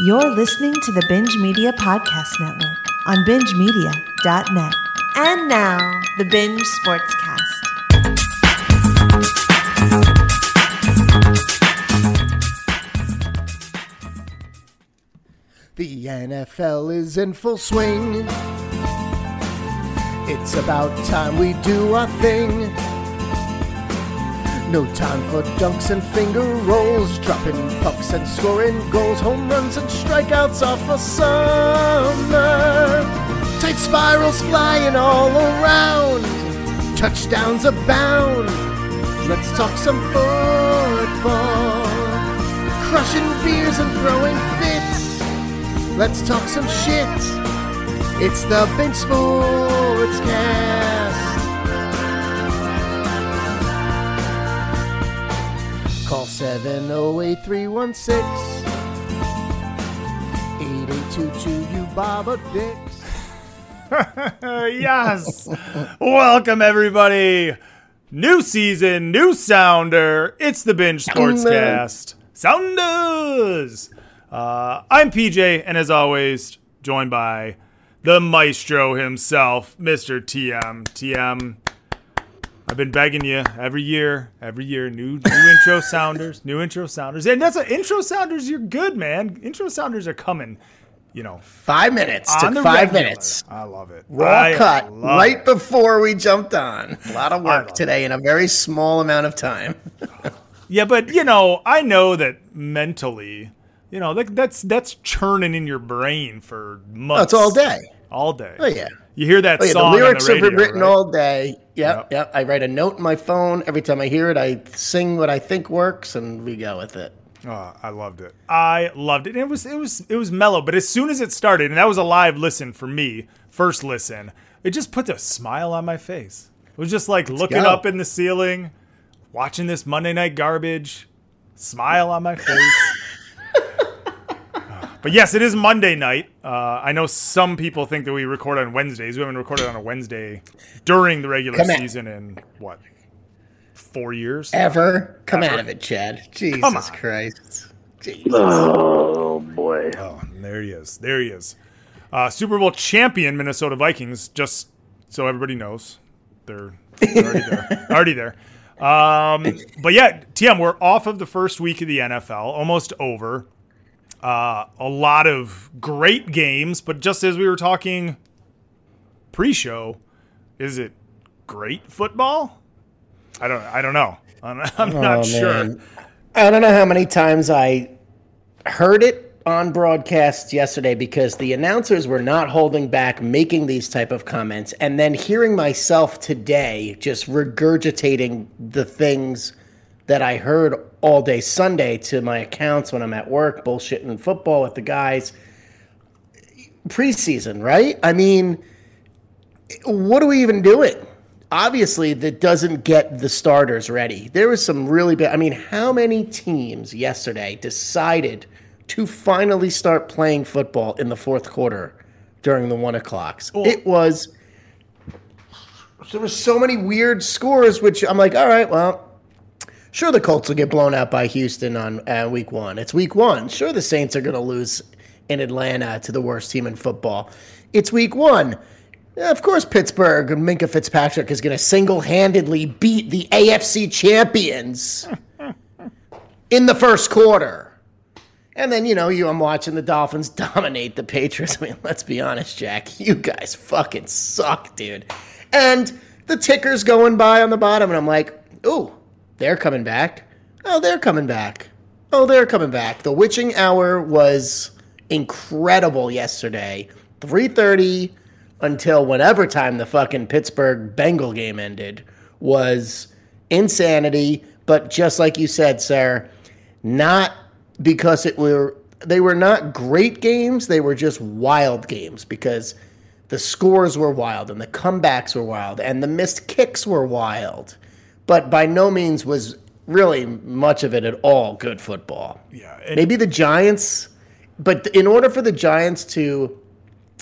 You're listening to the Binge Media Podcast Network on bingemedia.net. And now, the Binge Sportscast. The NFL is in full swing. It's about time we do our thing. No time for dunks and finger rolls, dropping pucks and scoring goals, home runs and strikeouts are for summer. Tight spirals flying all around, touchdowns abound. Let's talk some football, crushing beers and throwing fits. Let's talk some shit. It's the Bench Sports Cast. Call 708 8822 you Baba Dix. yes. Welcome everybody. New season, new sounder. It's the Binge Sportscast. Sounders. Uh, I'm PJ, and as always, joined by the maestro himself, Mr. TM. TM. I've been begging you every year, every year, new new intro sounders, new intro sounders, and that's a intro sounders. You're good, man. Intro sounders are coming. You know, Five minutes. Took five regular. minutes. I love it. Raw I cut right it. before we jumped on. A lot of work today in a very small amount of time. Yeah, but you know, I know that mentally, you know, that, that's that's churning in your brain for oh, months. That's all day. All day. Oh, yeah. You hear that Oh, yeah, song the lyrics on the radio, have been written right? all day. Yep, Yep. yep. I write a note in my phone. Every time I hear it, I sing what I think works, and we go with it. Oh, I loved it. I loved it. And it was it was it was mellow, but as soon as it started, and that was a live listen for me, first listen, it just put a smile on my face. It was just like looking go. up in the ceiling, watching this Monday night garbage, smile on my face. but yes, it is Monday night. Uh, I know some people think that we record on Wednesdays. We haven't recorded on a Wednesday during the regular Come on. season in what four years. Ever come out of it, Chad? Jesus on. Christ. Jesus. Oh boy. Oh, there he is. There he is. Uh, Super Bowl champion Minnesota Vikings. Just so everybody knows, they're, they're already there. already there. Um, but yeah, TM, we're off of the first week of the NFL, almost over. Uh, a lot of great games, but just as we were talking pre-show, is it great football? I don't. I don't know. I'm, I'm not Oh, sure. man. I don't know how many times I heard it on broadcast yesterday because the announcers were not holding back making these type of comments and then hearing myself today just regurgitating the things that I heard all day Sunday to my accounts when I'm at work bullshitting football with the guys preseason, right? I mean, what are we even doing? Obviously, that doesn't get the starters ready. There was some really bad. I mean, how many teams yesterday decided to finally start playing football in the fourth quarter during the one o'clocks? it was. There were so many weird scores, which I'm like, all right, well, Sure, the Colts will get blown out by Houston on uh, week one. It's week one. Sure, the Saints are going to lose in Atlanta to the worst team in football. It's week one. Of course, Pittsburgh and Minkah Fitzpatrick is going to single handedly beat the AFC champions in the first quarter. And then, you know, you I'm watching the Dolphins dominate the Patriots. I mean, let's be honest, Jack. You guys fucking suck, dude. And the ticker's going by on the bottom, and I'm like, ooh, they're coming back. Oh, they're coming back. Oh, they're coming back. The witching hour was incredible yesterday. 3:30 until whatever time the fucking Pittsburgh Bengal game ended was insanity, but just like you said, sir, not because it were they were not great games, they were just wild games because the scores were wild and the comebacks were wild and the missed kicks were wild. But by no means was really much of it at all good football. Yeah, Maybe the Giants, but in order for the Giants to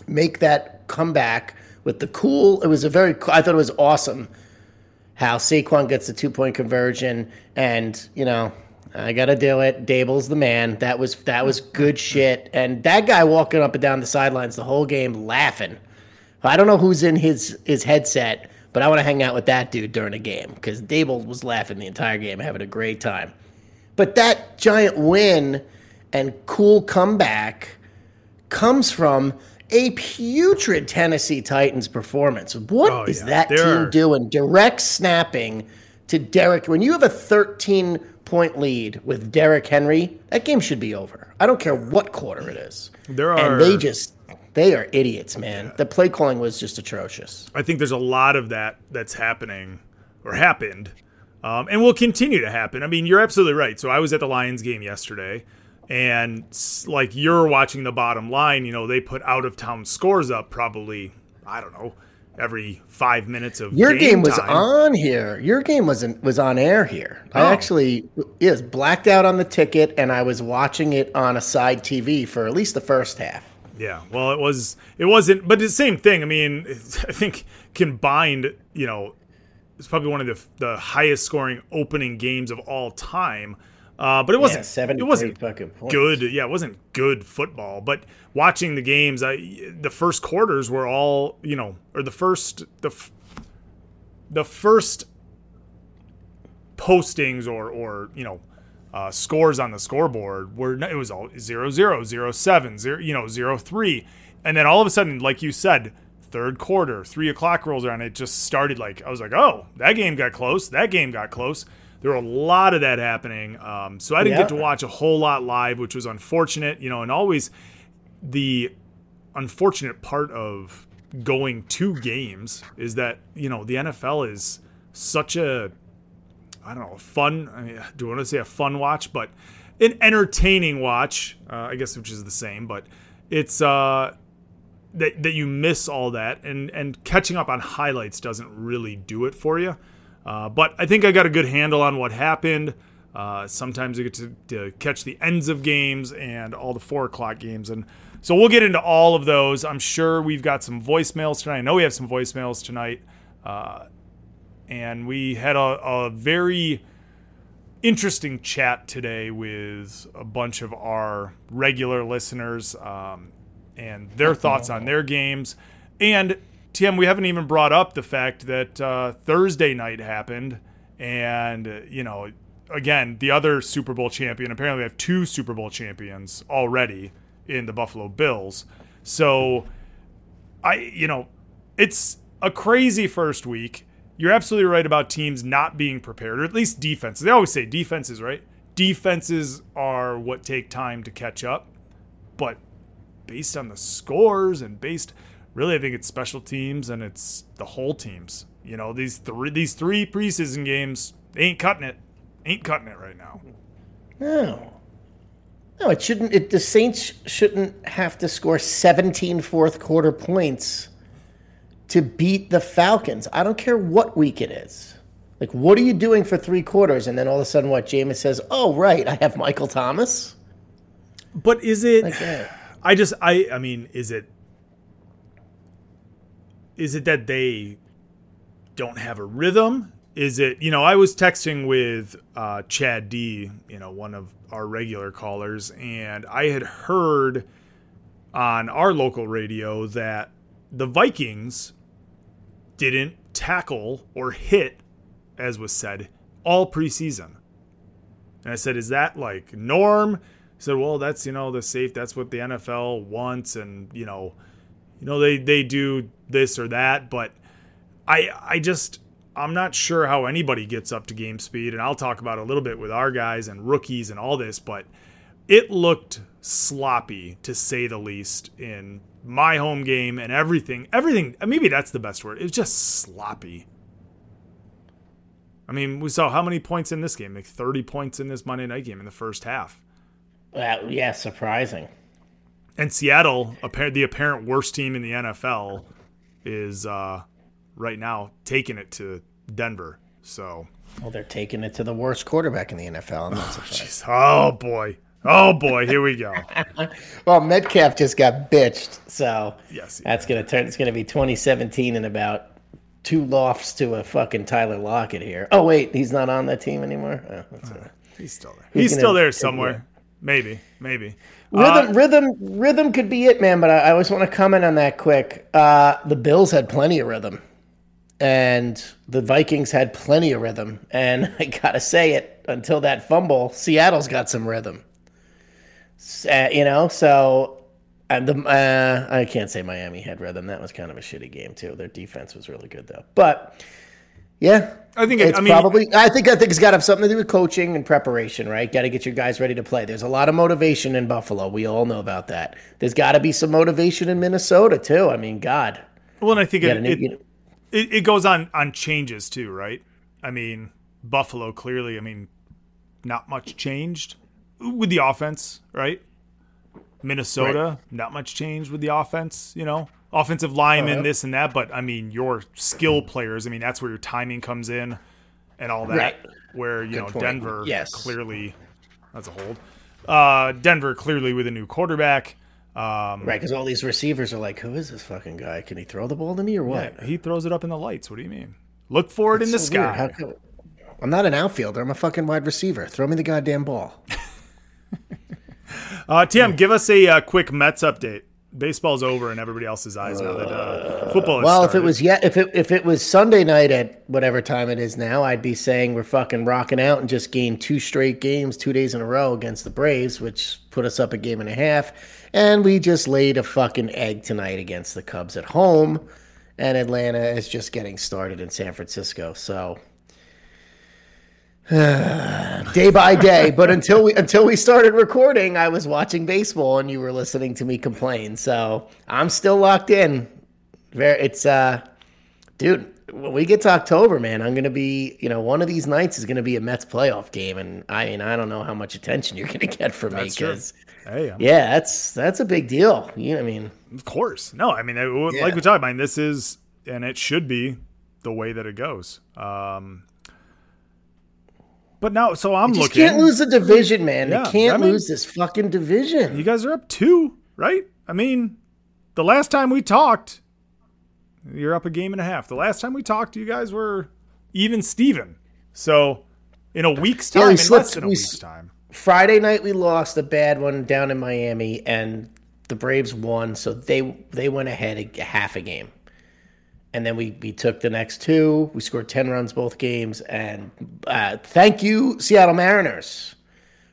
make that comeback with the cool, it was a very, I thought it was awesome how Saquon gets the two point conversion and, you know, I gotta do it. Daboll's the man. That was that was good shit. And that guy walking up and down the sidelines the whole game laughing. I don't know who's in his his headset, but I want to hang out with that dude during a game because Daboll was laughing the entire game, having a great time. But that giant win and cool comeback comes from a putrid Tennessee Titans performance. What Oh, is yeah. that There team are- doing? Direct snapping to Derrick. When you have a 13 point lead with Derrick Henry, that game should be over. I don't care what quarter it is. There and they just they are idiots, man. The play calling was just atrocious. I think there's a lot of that that's happening or happened, um, and will continue to happen. I mean, you're absolutely right. So I was at the Lions game yesterday, and like you're watching the bottom line, you know, they put out of town scores up probably, I don't know, every five minutes of Your game, was time. on here. Your game was in, was on air here. I Oh. actually is blacked out on the ticket, and I was watching it on a side TV for at least the first half. Yeah, well, it was it wasn't, but the same thing. I mean, I think combined, you know, it's probably one of the the highest scoring opening games of all time. Uh, but it wasn't. seventy it wasn't fucking good. Yeah, it wasn't good football. But watching the games, I, the first quarters were all you know, or the first the the first postings or or you know uh, scores on the scoreboard were it was all zero zero zero seven zero you know zero three. And then all of a sudden like you said third quarter three o'clock rolls around it just started like i was like oh that game got close that game got close. There were a lot of that happening. Um, so i didn't get to watch a whole lot live which was unfortunate you know and always the unfortunate part of going to games is that you know the NFL is such a I don't know fun. I mean, do I want to say a fun watch, but an entertaining watch, uh, I guess, which is the same. But it's uh, that that you miss all that, and and catching up on highlights doesn't really do it for you. Uh, but I think I got a good handle on what happened. Uh, sometimes you get to, to catch the ends of games and all the four o'clock games, and so we'll get into all of those. I'm sure we've got some voicemails tonight. I know we have some voicemails tonight, uh, and we had a, a very interesting chat today with a bunch of our regular listeners um, and their thoughts on their games. And Tim, we haven't even brought up the fact that uh, Thursday night happened, and uh, you know, again, the other Super Bowl champion. Apparently, we have two Super Bowl champions already in the Buffalo Bills. So, I, you know, it's a crazy first week. You're absolutely right about teams not being prepared, or at least defenses. They always say defenses, right? Defenses are what take time to catch up. But based on the scores and based really I think it's special teams and it's the whole teams. You know, these three these three preseason games, they ain't cutting it. Ain't cutting it right now. No. No, it shouldn't. It, the Saints shouldn't have to score 17 fourth quarter points to beat the Falcons. I don't care what week it is. Like, what are you doing for three quarters? And then all of a sudden, what? Jameis says, oh, right, I have Michael Thomas. But is it Like. I just I I mean, is it is it that they don't have a rhythm? Is it you know I was texting with uh, Chad D, you know one of our regular callers, and I had heard on our local radio that the Vikings didn't tackle or hit, as was said, all preseason. And I said, "Is that like norm?" He said, "Well, that's you know the safe. That's what the NFL wants, and you know, you know they they do this or that." But I I just I'm not sure how anybody gets up to game speed, and I'll talk about a little bit with our guys and rookies and all this, but it looked sloppy to say the least in my home game and everything. Everything. Maybe that's the best word. It was just sloppy. I mean, we saw how many points in this game? Like 30 points in this Monday night game in the first half. Uh, yeah, surprising. And Seattle, the apparent worst team in the NFL, is uh, right now taking it to Denver. So, Well, they're taking it to the worst quarterback in the NFL. Surprised. oh boy, oh boy, here we go. well, Metcalf just got bitched, so Yes, that's gonna turn. It's gonna be 2017 and about two lofts to a fucking Tyler Lockett here. Oh wait, he's not on that team anymore. Oh, that's all right. He's still there. He's, He's still there somewhere. Maybe, maybe. Rhythm, uh, rhythm, rhythm could be it, man. But I, I always want to comment on that quick. Uh, the Bills had plenty of rhythm, and the Vikings had plenty of rhythm. And I gotta say it, until that fumble, Seattle's got some rhythm. Uh, you know, so and the uh, I can't say Miami had rhythm. That was kind of a shitty game too. Their defense was really good though. But yeah, I think it's I mean, probably. I think I think it's got to have something to do with coaching and preparation, right? Got to get your guys ready to play. There's a lot of motivation in Buffalo. We all know about that. There's got to be some motivation in Minnesota too. I mean, God. Well, and I think it, it, you know, it, it goes on on changes too, right? I mean, Buffalo clearly. I mean, not much changed with the offense, right? Minnesota, right. not much change with the offense. You know, offensive linemen, uh-huh. this and that. But I mean, your skill players. I mean, that's where your timing comes in, and all that. Right. Where you Good know point. Denver, yes. clearly, that's a hold. Uh, Denver clearly with a new quarterback. Um, right, because all these receivers are like, "Who is this fucking guy? Can he throw the ball to me or what?" Yeah, he throws it up in the lights. What do you mean? Look for it that's in the so sky. I'm not an outfielder. I'm a fucking wide receiver. Throw me the goddamn ball. Uh, Tim, give us a uh, quick Mets update baseball's over in everybody else's eyes now that uh, football. well, if it was yet, if it if it was Sunday night at whatever time it is now, I'd be saying we're fucking rocking out and just gained two straight games, two days in a row against the Braves, which put us up a game and a half, and we just laid a fucking egg tonight against the Cubs at home, and Atlanta is just getting started in San Francisco, so. day by day. But until we until we started recording, I was watching baseball and you were listening to me complain. So I'm still locked in. Very, it's uh, dude. When we get to October, man, I'm gonna be, you know, one of these nights is gonna be a Mets playoff game, and I mean, I don't know how much attention you're gonna get from me because, hey, yeah, that's that's a big deal. You know, I mean, of course, no, I mean, like yeah. we talked about, this is and it should be the way that it goes. Um, but now, so I'm you looking. can't lose the division, man. Yeah, you can't I mean, lose this fucking division. You guys are up two, right? I mean, the last time we talked, you're up a game and a half. The last time we talked, you guys were even Steven. So, in a week's time, yeah, in slipped, less than a week's time. Friday night, we lost a bad one down in Miami, and the Braves won, so they they went ahead a half a game and then we, we took the next two. We scored 10 runs both games. And uh, thank you, Seattle Mariners,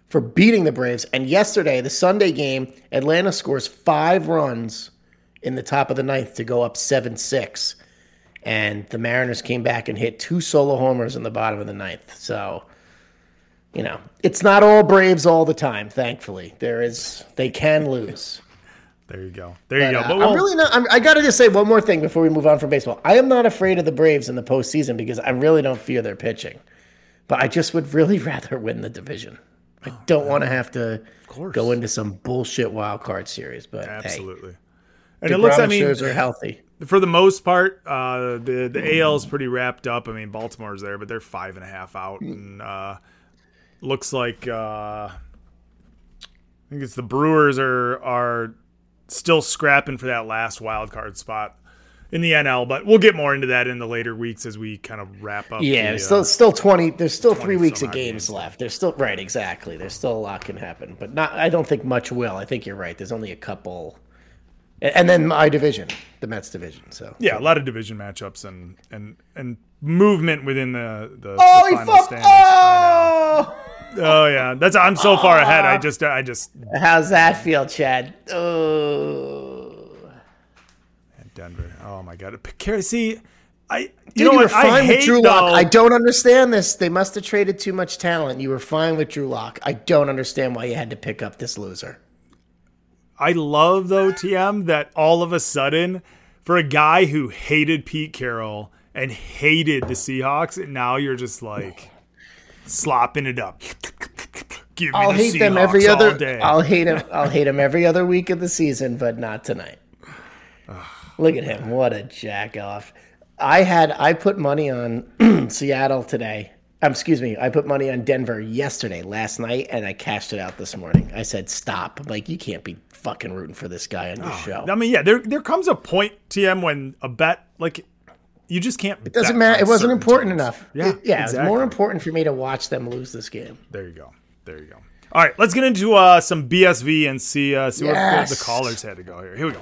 for beating the Braves. And yesterday, the Sunday game, Atlanta scores five runs in the top of the ninth to go up 7 6. And the Mariners came back and hit two solo homers in the bottom of the ninth. So, you know, it's not all Braves all the time, thankfully. There is, they can lose. There you go. There you go. Uh, but we'll, I'm really not. I'm, i got to just say one more thing before we move on from baseball. I am not afraid of the Braves in the postseason because I really don't fear their pitching. But I just would really rather win the division. I oh, don't want to have to go into some bullshit wild card series. But absolutely. Hey, and it looks. I mean, are healthy for the most part. Uh, the the AL is pretty wrapped up. I mean, Baltimore's there, but they're five and a half out, and uh, looks like uh, I think it's the Brewers are are still scrapping for that last wild card spot in the NL, but we'll get more into that in the later weeks as we kind of wrap up. Yeah, the, still uh, still twenty. There's still three weeks of games, games, left. There's still right, exactly. There's still a lot can happen, but not. I don't think much will. I think you're right. There's only a couple, and then my division, the Mets division. So yeah, a lot of division matchups and and and movement within the the, oh, the final standings. Oh! Oh yeah, that's I'm so far ahead. I ah. just I just. How's that feel, Chad? Oh. Denver. Oh my god, see, I you Dude, know you were fine with Drew Lock. I don't understand this. They must have traded too much talent. You were fine with Drew Lock. I don't understand why you had to pick up this loser. I love though, TM, that all of a sudden, for a guy who hated Pete Carroll and hated the Seahawks, and now you're just like slopping it up. Give I'll hate Seahawks them every other. Day. I'll hate him. I'll hate him every other week of the season, but not tonight. Look at him! What a jack off. I had I put money on Seattle today. Um, excuse me. I put money on Denver yesterday, last night, and I cashed it out this morning. I said, "Stop!" I'm like, you can't be fucking rooting for this guy on your oh, show. I mean, yeah, there there comes a point, TM, when a bet like you just can't. It doesn't matter. It wasn't important enough. Yeah, it, yeah. Exactly. It's more important for me to watch them lose this game. There you go. There you go. All right, let's get into uh, some BSV and see uh, see yes. what the callers had to go here. Here we go.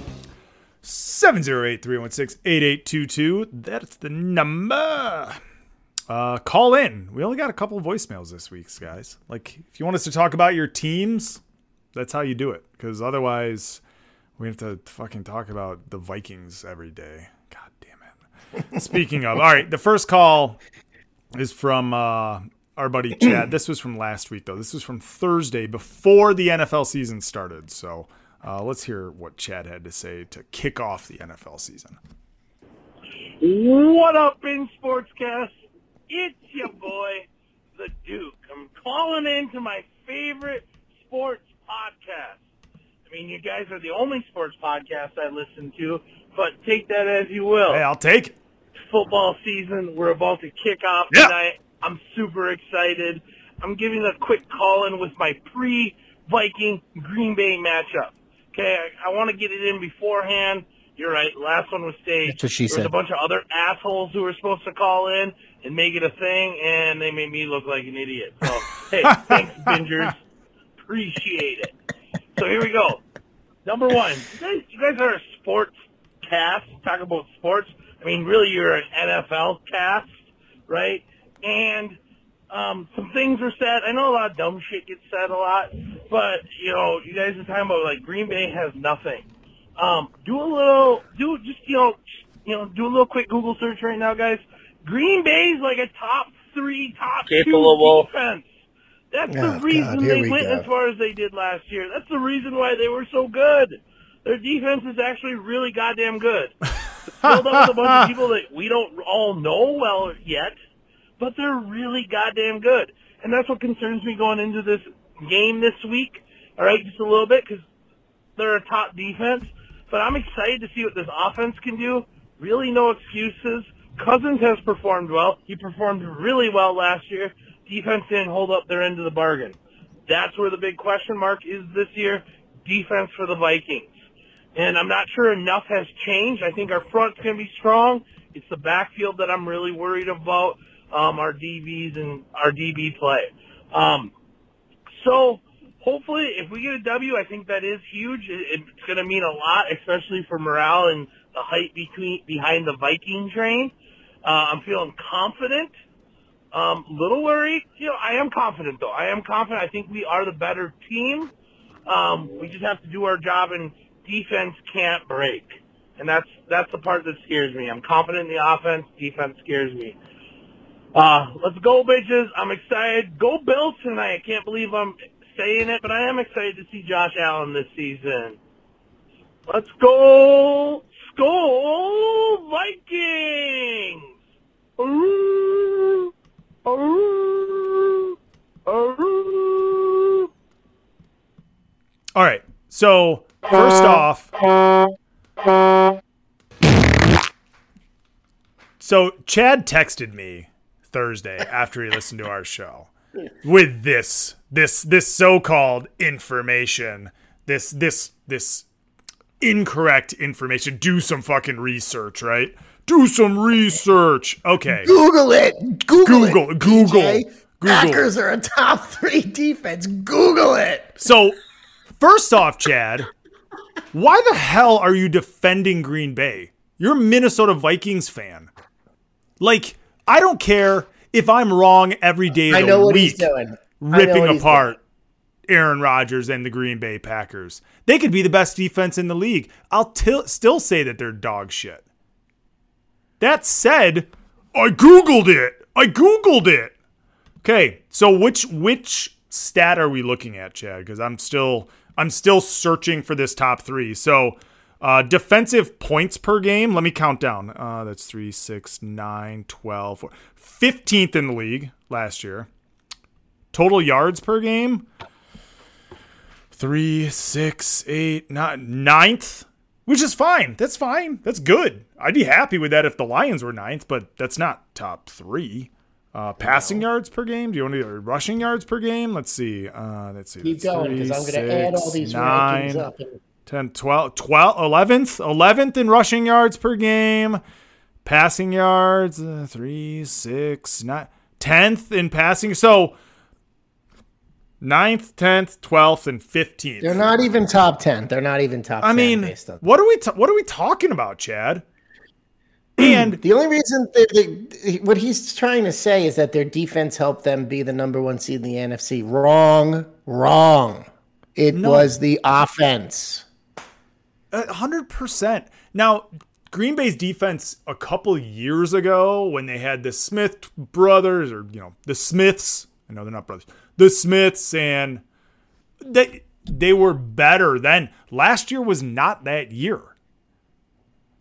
708 316 8822. That's the number. Uh, call in. We only got a couple of voicemails this week, guys. Like, if you want us to talk about your teams, that's how you do it. Because otherwise, we have to fucking talk about the Vikings every day. God damn it. Speaking of, all right, the first call is from uh, our buddy Chad. This was from last week, though. This was from Thursday before the NFL season started. So uh, let's hear what Chad had to say to kick off the NFL season. What up, in Sportscast? It's your boy, the Duke. I'm calling into my favorite sports podcast. I mean, you guys are the only sports podcast I listen to, but take that as you will. Hey, I'll take it. Football season, we're about to kick off yeah. tonight. I'm super excited. I'm giving a quick call in with my pre Viking Green Bay matchup. Okay, I, I want to get it in beforehand. You're right. Last one was staged. That's what she there said. was a bunch of other assholes who were supposed to call in and make it a thing, and they made me look like an idiot. So, hey, thanks, Bingers. Appreciate it. So here we go. Number one, you guys, you guys are a sports cast. Talk about sports. I mean, really, you're an NFL cast, right? And um, some things were said. I know a lot of dumb shit gets said a lot, but you know, you guys are talking about like Green Bay has nothing. Um, do a little, do just you know, you know, do a little quick Google search right now, guys. Green Bay's like a top three, top Capable. two defense. That's oh, the reason God, they we went go. as far as they did last year. That's the reason why they were so good. Their defense is actually really goddamn good. Filled up with a bunch of people that we don't all know well yet but they're really goddamn good. And that's what concerns me going into this game this week. All right, just a little bit because they're a top defense. But I'm excited to see what this offense can do. Really, no excuses. Cousins has performed well. He performed really well last year. Defense didn't hold up their end of the bargain. That's where the big question mark is this year. Defense for the Vikings. And I'm not sure enough has changed. I think our front's going to be strong. It's the backfield that I'm really worried about um, our DBs and our DB play. Um, so hopefully, if we get a W, I think that is huge. It's going to mean a lot, especially for morale and the hype between behind the Viking train. Uh, I'm feeling confident. Um, little worried. You know, I am confident though. I am confident. I think we are the better team. Um, we just have to do our job, and defense can't break. And that's that's the part that scares me. I'm confident in the offense. Defense scares me. Uh, let's go, bitches. I'm excited. Go Bills tonight. I can't believe I'm saying it, but I am excited to see Josh Allen this season. Let's go, Skol Vikings! All right. So, first off, so Chad texted me Thursday after he listened to our show with this this this so-called information this this this incorrect information. Do some fucking research right? Do some research. Okay. Google it. Google, google it google DJ. google. Packers are a top three defense. Google it. So first off chad why the hell are you defending green bay? You're a minnesota vikings fan. Like I don't care if I'm wrong every day of I know the what week. He's doing. Ripping apart Aaron Rodgers and the Green Bay Packers. They could be the best defense in the league. I'll t- still say that they're dog shit. That said, I googled it. I googled it. Okay, so which which stat are we looking at, Chad? Because I'm still I'm still searching for this top three. So uh, defensive points per game. Let me count down. Uh, that's 3, 6, 9, 12, 15th in the league last year. Total yards per game. Three, six, eight, nine, ninth, which is fine. That's fine. That's good. I'd be happy with that if the Lions were ninth, but that's not top three. Uh, passing yards per game. Do you want to do rushing yards per game? Let's see. Uh, let's see. Keep going because I'm going to add all these nine, rankings up. And- 10, 12, 12, 11th, 11th in rushing yards per game. Passing yards, uh, 3, 6, 9, 10th in passing. So 9th, 10th, 12th, and 15th. They're not even top 10. They're not even top I mean, what are we ta- what are we talking about, Chad? And the only reason they, they, what he's trying to say is that their defense helped them be the number one seed in the NFC. Wrong, wrong. It no. was the offense hundred percent. Now, Green Bay's defense a couple years ago when they had the Smith brothers or you know the Smiths. I know they're not brothers. The Smiths and they they were better then. Last year was not that year.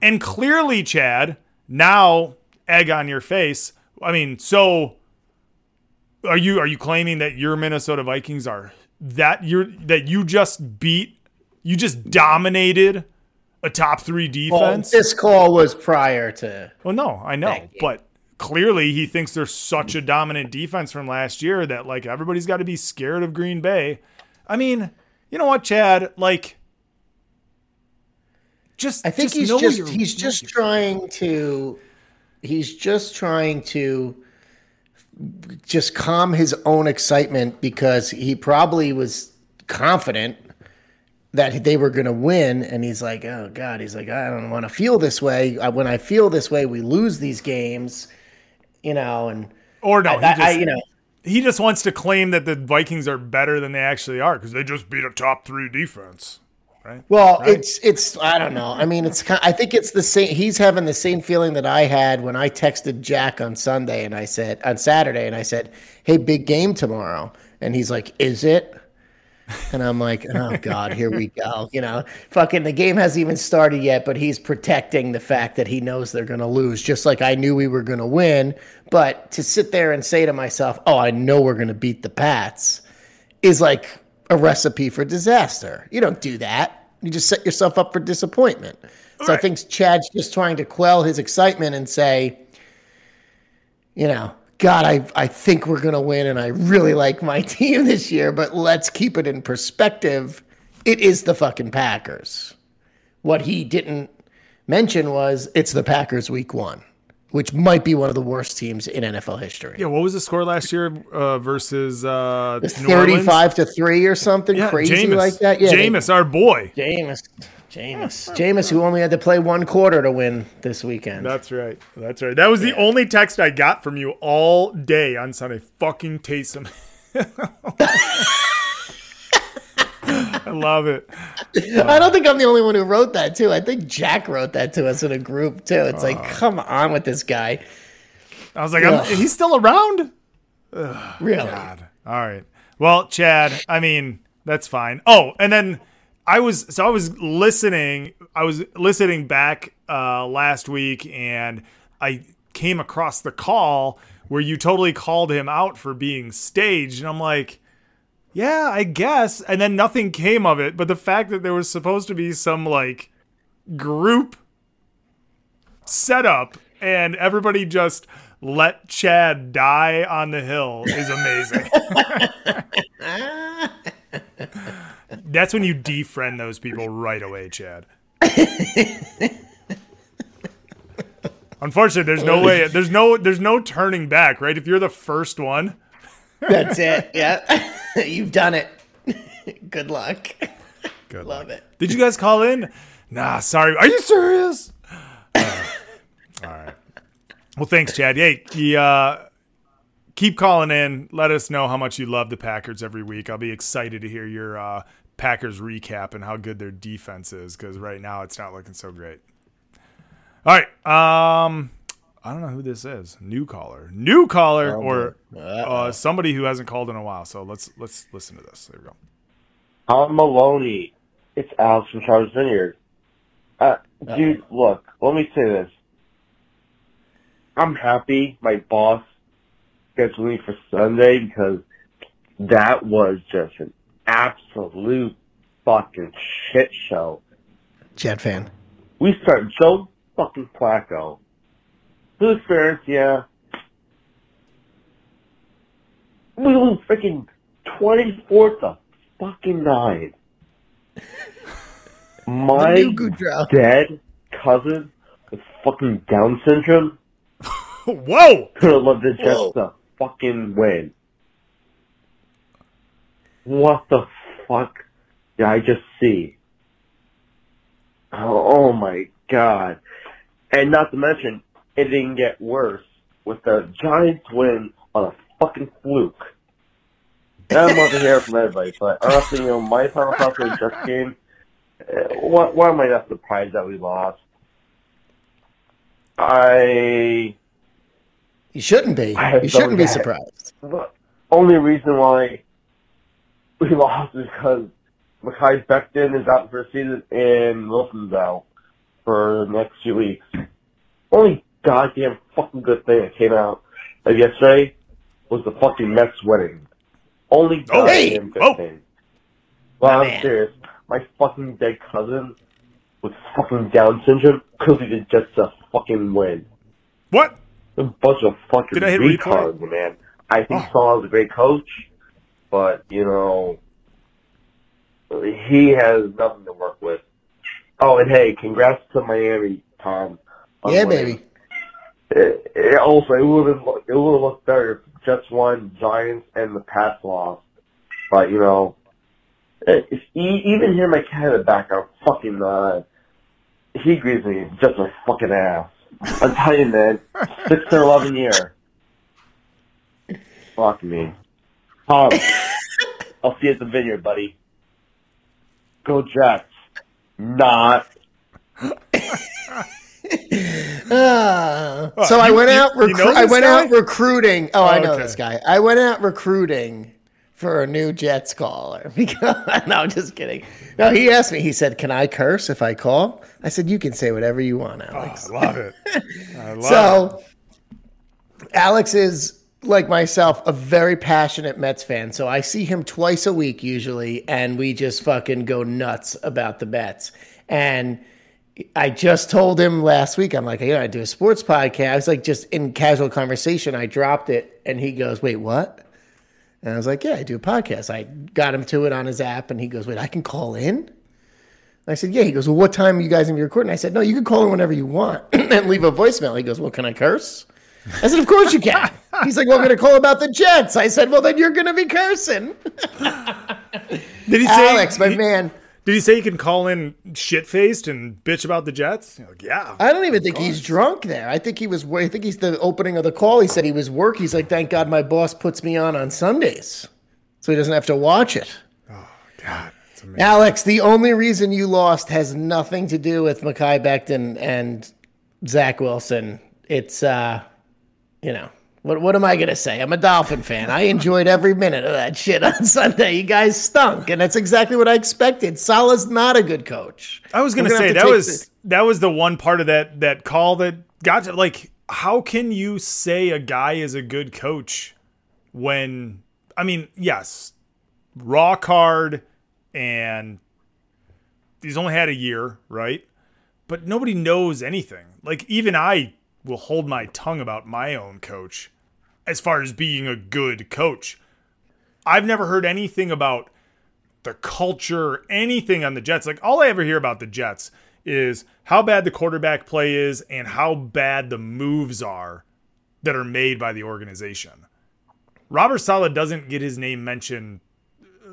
And clearly, Chad, now egg on your face. I mean, so are you are you claiming that your Minnesota Vikings are that you're that you just beat you just dominated a top three defense. Well, this call was prior to. Well, no, I know, but clearly he thinks there's such a dominant defense from last year that like everybody's got to be scared of Green Bay. I mean, you know what, Chad? Like, just I think just he's just he's just trying to he's just trying to just calm his own excitement because he probably was confident that they were going to win and he's like oh god he's like i don't want to feel this way. When i feel this way we lose these games you know and or no I, just, I, you know. he just wants to claim that the vikings are better than they actually are because they just beat a top three defense right? Well right? it's it's i don't know. I mean it's i think it's the same he's having the same feeling that i had when i texted jack on sunday and i said on saturday and i said hey big game tomorrow. And he's like is it and I'm like, oh God, here we go. You know, fucking the game hasn't even started yet, but he's protecting the fact that he knows they're going to lose, just like I knew we were going to win. But to sit there and say to myself, oh, I know we're going to beat the Pats is like a recipe for disaster. You don't do that. You just set yourself up for disappointment. All so right. I think Chad's just trying to quell his excitement and say, you know, God, I, I think we're going to win, and I really like my team this year, but let's keep it in perspective. It is the fucking Packers. What he didn't mention was it's the Packers week one, which might be one of the worst teams in NFL history. Yeah, what was the score last year uh, versus uh, 35 to 3 or something yeah, crazy Jameis. like that? Yeah, Jameis, they, our boy. Jameis. Jameis. Jameis, who only had to play one quarter to win this weekend. That's right. That's right. That was the only text I got from you all day on Sunday. Fucking Taysom. I love it. I don't think I'm the only one who wrote that too. I think Jack wrote that to us in a group too. It's uh, like, come on with this guy. I was like, he's still around. Ugh, really? God. All right. Well, Chad. I mean, that's fine. Oh, and then I was so I was listening. I was listening back uh, last week, and I came across the call where you totally called him out for being staged, and I'm like, yeah, I guess. And then nothing came of it. But the fact that there was supposed to be some like group setup, and everybody just let Chad die on the hill is amazing. That's when you defriend those people right away, Chad. Unfortunately, there's no way. There's no. There's no turning back, right? If you're the first one, that's it. Yeah, you've done it. Good luck. Good Love luck. it. Did you guys call in? Nah, sorry. Are you serious? Uh, all right. Well, thanks, Chad. Hey, uh, keep calling in. Let us know how much you love the Packers every week. I'll be excited to hear your uh, Packers recap and how good their defense is because right now it's not looking so great. All right. Um, I don't know who this is. New caller, new caller, Oh, or boy. uh, somebody who hasn't called in a while. So let's let's listen to this. There we go. Tom Maloney. It's Alex from Charles Vineyard. Uh, dude, look, let me say this. I'm happy my boss scheduled me for Sunday because that was just an absolute fucking shit show. Jet fan. We start Joe fucking Flacco. Who's experience, yeah. We lose freaking 24 to fucking 9. My dead cousin with fucking Down syndrome Whoa! could have loved the Jets Whoa. to fucking win. What the fuck did I just see? Oh, oh my god. And not to mention, it didn't get worse with the Giants win on a fucking fluke. I want to hear from everybody, but honestly, you know, my final thoughts on Jets game, uh, why, why am I not surprised that we lost? I You shouldn't be. You shouldn't be surprised. the only reason why we lost because Mekhi Becton is out for a season and Wilson's out for the next few weeks. Only goddamn fucking good thing that came out of yesterday was the fucking Mets winning. Only Oh, hey! goddamn good Oh. thing. Well, My I'm man. serious. My fucking dead cousin with fucking Down syndrome could have just a fucking win. What? A bunch of fucking Did I hit replay? retards, man. I think Oh. Saleh is a great coach, but you know, he has nothing to work with. Oh, and hey, congrats to Miami, Tom. Yeah, baby. It, it also, it would have it would have looked better if Jets won, Giants, and the Pats lost. But you know, it, it's, e- even hearing my cat in the background, fucking, uh, he agrees with me just a fucking ass. I'm telling you, man, six to eleven year. Fuck me, Tom. I'll see you at the vineyard, buddy. Go Jets. Not. Oh, so I went you- out. you know I went guy? out recruiting. Oh, I oh, know okay. this guy. I went out recruiting for a new Jets caller. Because no, I'm just kidding. No, he asked me. He said, "Can I curse if I call?" I said, "You can say whatever you want, Oh, Alex." Ah, I love it. I love it. So, Alex is like myself, a very passionate Mets fan. So I see him twice a week usually, and we just fucking go nuts about the Mets. And I just told him last week, I'm like, yeah, I do a sports podcast. Like, just in casual conversation, I dropped it, and he goes, "Wait, what?" And I was like, "Yeah, I do a podcast." I got him to it on his app, and he goes, "Wait, I can call in." I said, "Yeah." He goes, "Well, what time are you guys gonna be recording?" I said, "No, you can call in whenever you want and leave a voicemail." He goes, "Well, can I curse?" I said, "Of course you can." He's like, "Well, I'm gonna call about the Jets." I said, "Well, then you're gonna be cursing." did he say? Alex, my did, man. Did he say you can call in shit faced and bitch about the Jets? Like, yeah. I don't even think he's drunk there. I think he was. I think he's the opening of the call. He said he was work. He's like, "Thank God my boss puts me on on Sundays, so he doesn't have to watch it." Oh, God, amazing. Alex, the only reason you lost has nothing to do with Mekhi Becton and Zach Wilson. It's, uh, you know, what what am I gonna say? I'm a Dolphin fan. I enjoyed every minute of that shit on Sunday. You guys stunk, and that's exactly what I expected. Saleh's not a good coach. I was gonna, gonna say that was this- that was the one part of that that call that got to like how can you say a guy is a good coach when I mean yes raw card and he's only had a year right but nobody knows anything like even I will hold my tongue about my own coach as far as being a good coach I've never heard anything about the culture, anything on the Jets. Like all I ever hear about the Jets is how bad the quarterback play is and how bad the moves are that are made by the organization. Robert Saleh doesn't get his name mentioned uh,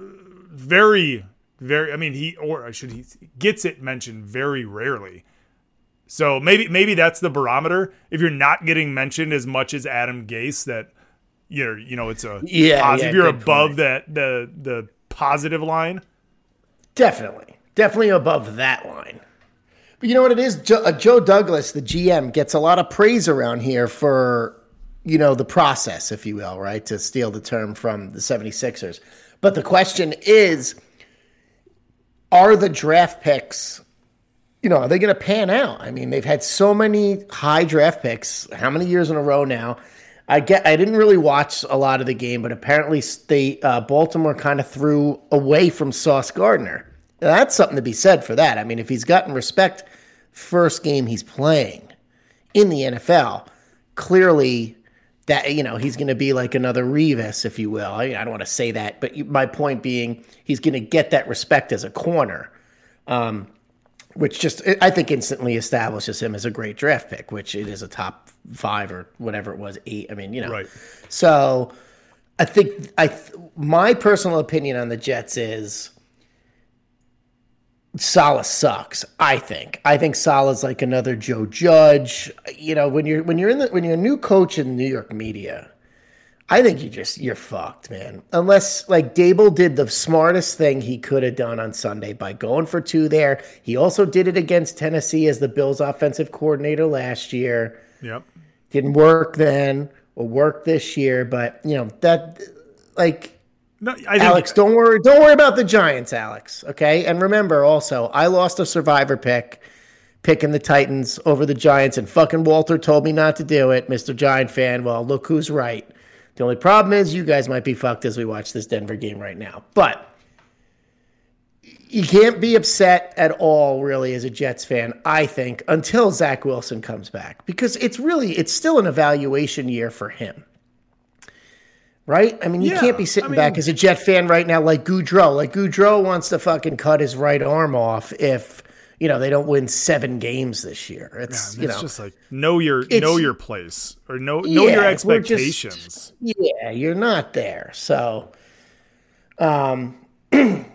very very I mean he or should he gets it mentioned very rarely. So maybe maybe that's the barometer. If you're not getting mentioned as much as Adam Gase that you're you know it's a Yeah, positive. yeah, you're above point. that the the positive line. Definitely. Definitely above that line. But you know what it is? Joe, uh, Joe Douglas, the GM, gets a lot of praise around here for, you know, the process, if you will, right? To steal the term from the 76ers. But the question is are the draft picks, you know, are they going to pan out? I mean, they've had so many high draft picks. How many years in a row now? I get. I didn't really watch a lot of the game, but apparently, they uh, Baltimore kind of threw away from Sauce Gardner. Now, that's something to be said for that. I mean, if he's gotten respect first game he's playing in the NFL, clearly that you know he's going to be like another Revis, if you will. I, I don't want to say that, but my point being, he's going to get that respect as a corner, um, which just I think instantly establishes him as a great draft pick, which it is a top five or whatever it was, eight. I mean, you know, Right. so I think I th- my personal opinion on the Jets is Saleh sucks. I think. I think Saleh's like another Joe Judge. You know, when you're when you're in the when you're a new coach in New York media, I think you just you're fucked, man. Unless like Daboll did the smartest thing he could have done on Sunday by going for two there. He also did it against Tennessee as the Bills offensive coordinator last year Yep. didn't work then will work this year but you know that like No, I think alex don't worry don't worry about the giants alex okay and remember also i lost a survivor pick picking the titans over the giants and fucking walter told me not to do it mr giant fan well look who's right the only problem is you guys might be fucked as we watch this denver game right now but you can't be upset at all, really, as a Jets fan, I think, until Zach Wilson comes back. Because it's really, it's still an evaluation year for him. Right? I mean, you Yeah, can't be sitting I mean- back as a Jet fan right now like Goudreau. Like Goudreau wants to fucking cut his right arm off if, you know, they don't win seven games this year. It's, it's you know, just like know your know your place or know know your Yeah, we're just- expectations. Yeah, you're not there. So, um, yeah.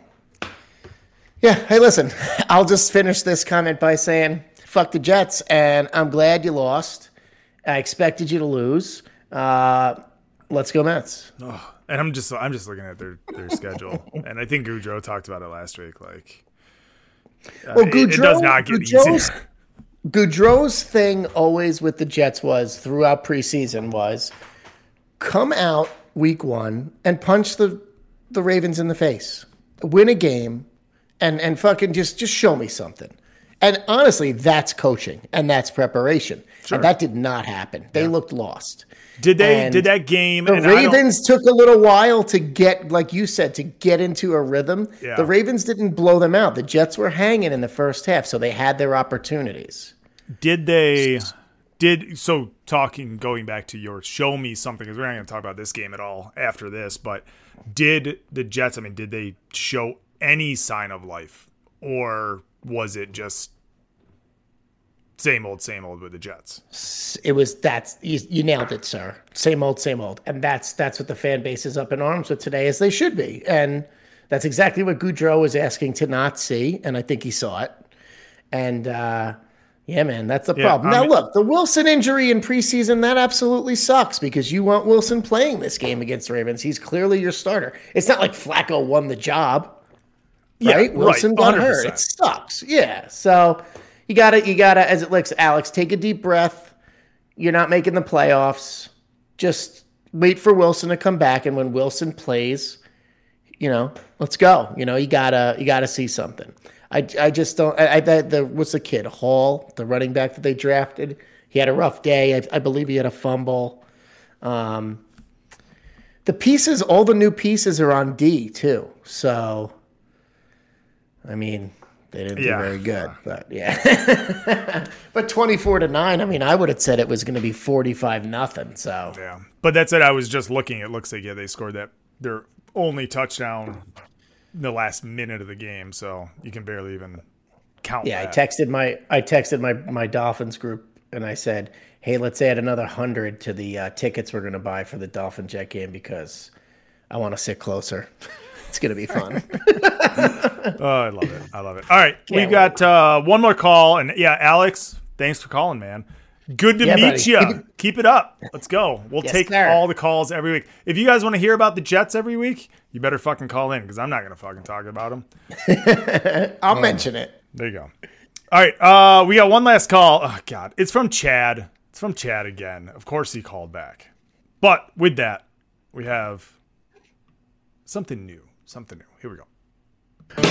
Hey, listen, I'll just finish this comment by saying, "Fuck the Jets," and I'm glad you lost. I expected you to lose. Uh, let's go Mets. Oh, And I'm just I'm just looking at their their schedule, and I think Goudreau talked about it last week. Like, uh, Well, it, it does not get Goudreau's- easier. Goudreau's thing always with the Jets was throughout preseason was come out week one and punch the the Ravens in the face, win a game, and and fucking just just show me something. And honestly, that's coaching and that's preparation. And that did not happen. They looked lost. Did they? And did that game? The Ravens took a little while to get, like you said, to get into a rhythm. Yeah. The Ravens didn't blow them out. The Jets were hanging in the first half, so they had their opportunities. Did they? Did so? Talking, going back to your show me something because we're not going to talk about this game at all after this. But did the Jets? I mean, did they show any sign of life, or was it just same old, same old with the Jets? It was that's you, you nailed it, sir. Same old, same old, and that's that's what the fan base is up in arms with today, as they should be, and that's exactly what Goudreau was asking to not see, and I think he saw it. And uh, yeah, man, that's the Yeah, problem. I now, look, the Wilson injury in preseason that absolutely sucks because you want Wilson playing this game against the Ravens. He's clearly your starter. It's not like Flacco won the job. Yeah, right? Wilson got 100%. hurt. It sucks. Yeah. So you gotta you gotta, as it looks, Alex, take a deep breath. You're not making the playoffs. Just wait for Wilson to come back, and when Wilson plays, you know, let's go. You know, you gotta you gotta see something. I, I just don't. I, I the, the what's the kid Hall, the running back that they drafted. He had a rough day. I, I believe he had a fumble. Um, the pieces, all the new pieces are on D too. So, I mean, they didn't Yeah. do very good, but yeah. but twenty-four to nine. I mean, I would have said it was going to be forty-five nothing. So Yeah, but that's it. I was just looking. It looks like yeah, they scored that their only touchdown in the last minute of the game, so you can barely even count. yeah, I texted my I texted my my Dolphins group and I said, hey, let's add another hundred to the uh, tickets we're going to buy for the Dolphin Jet game because I want to sit closer. it's going to be fun. Oh, I love it. I love it. All right, we Can't got uh, one more call, and yeah, Alex, thanks for calling, man. Good to Yeah, meet you. Keep it- Keep it up. Let's go. We'll Yes, take sir. all the calls every week. If you guys want to hear about the Jets every week, you better fucking call in because I'm not going to fucking talk about them. I'll mention it. There you go. All right. Uh, we got one last call. Oh, God. It's from Chad. It's from Chad again. Of course, he called back. But with that, we have something new. Something new. Here we go.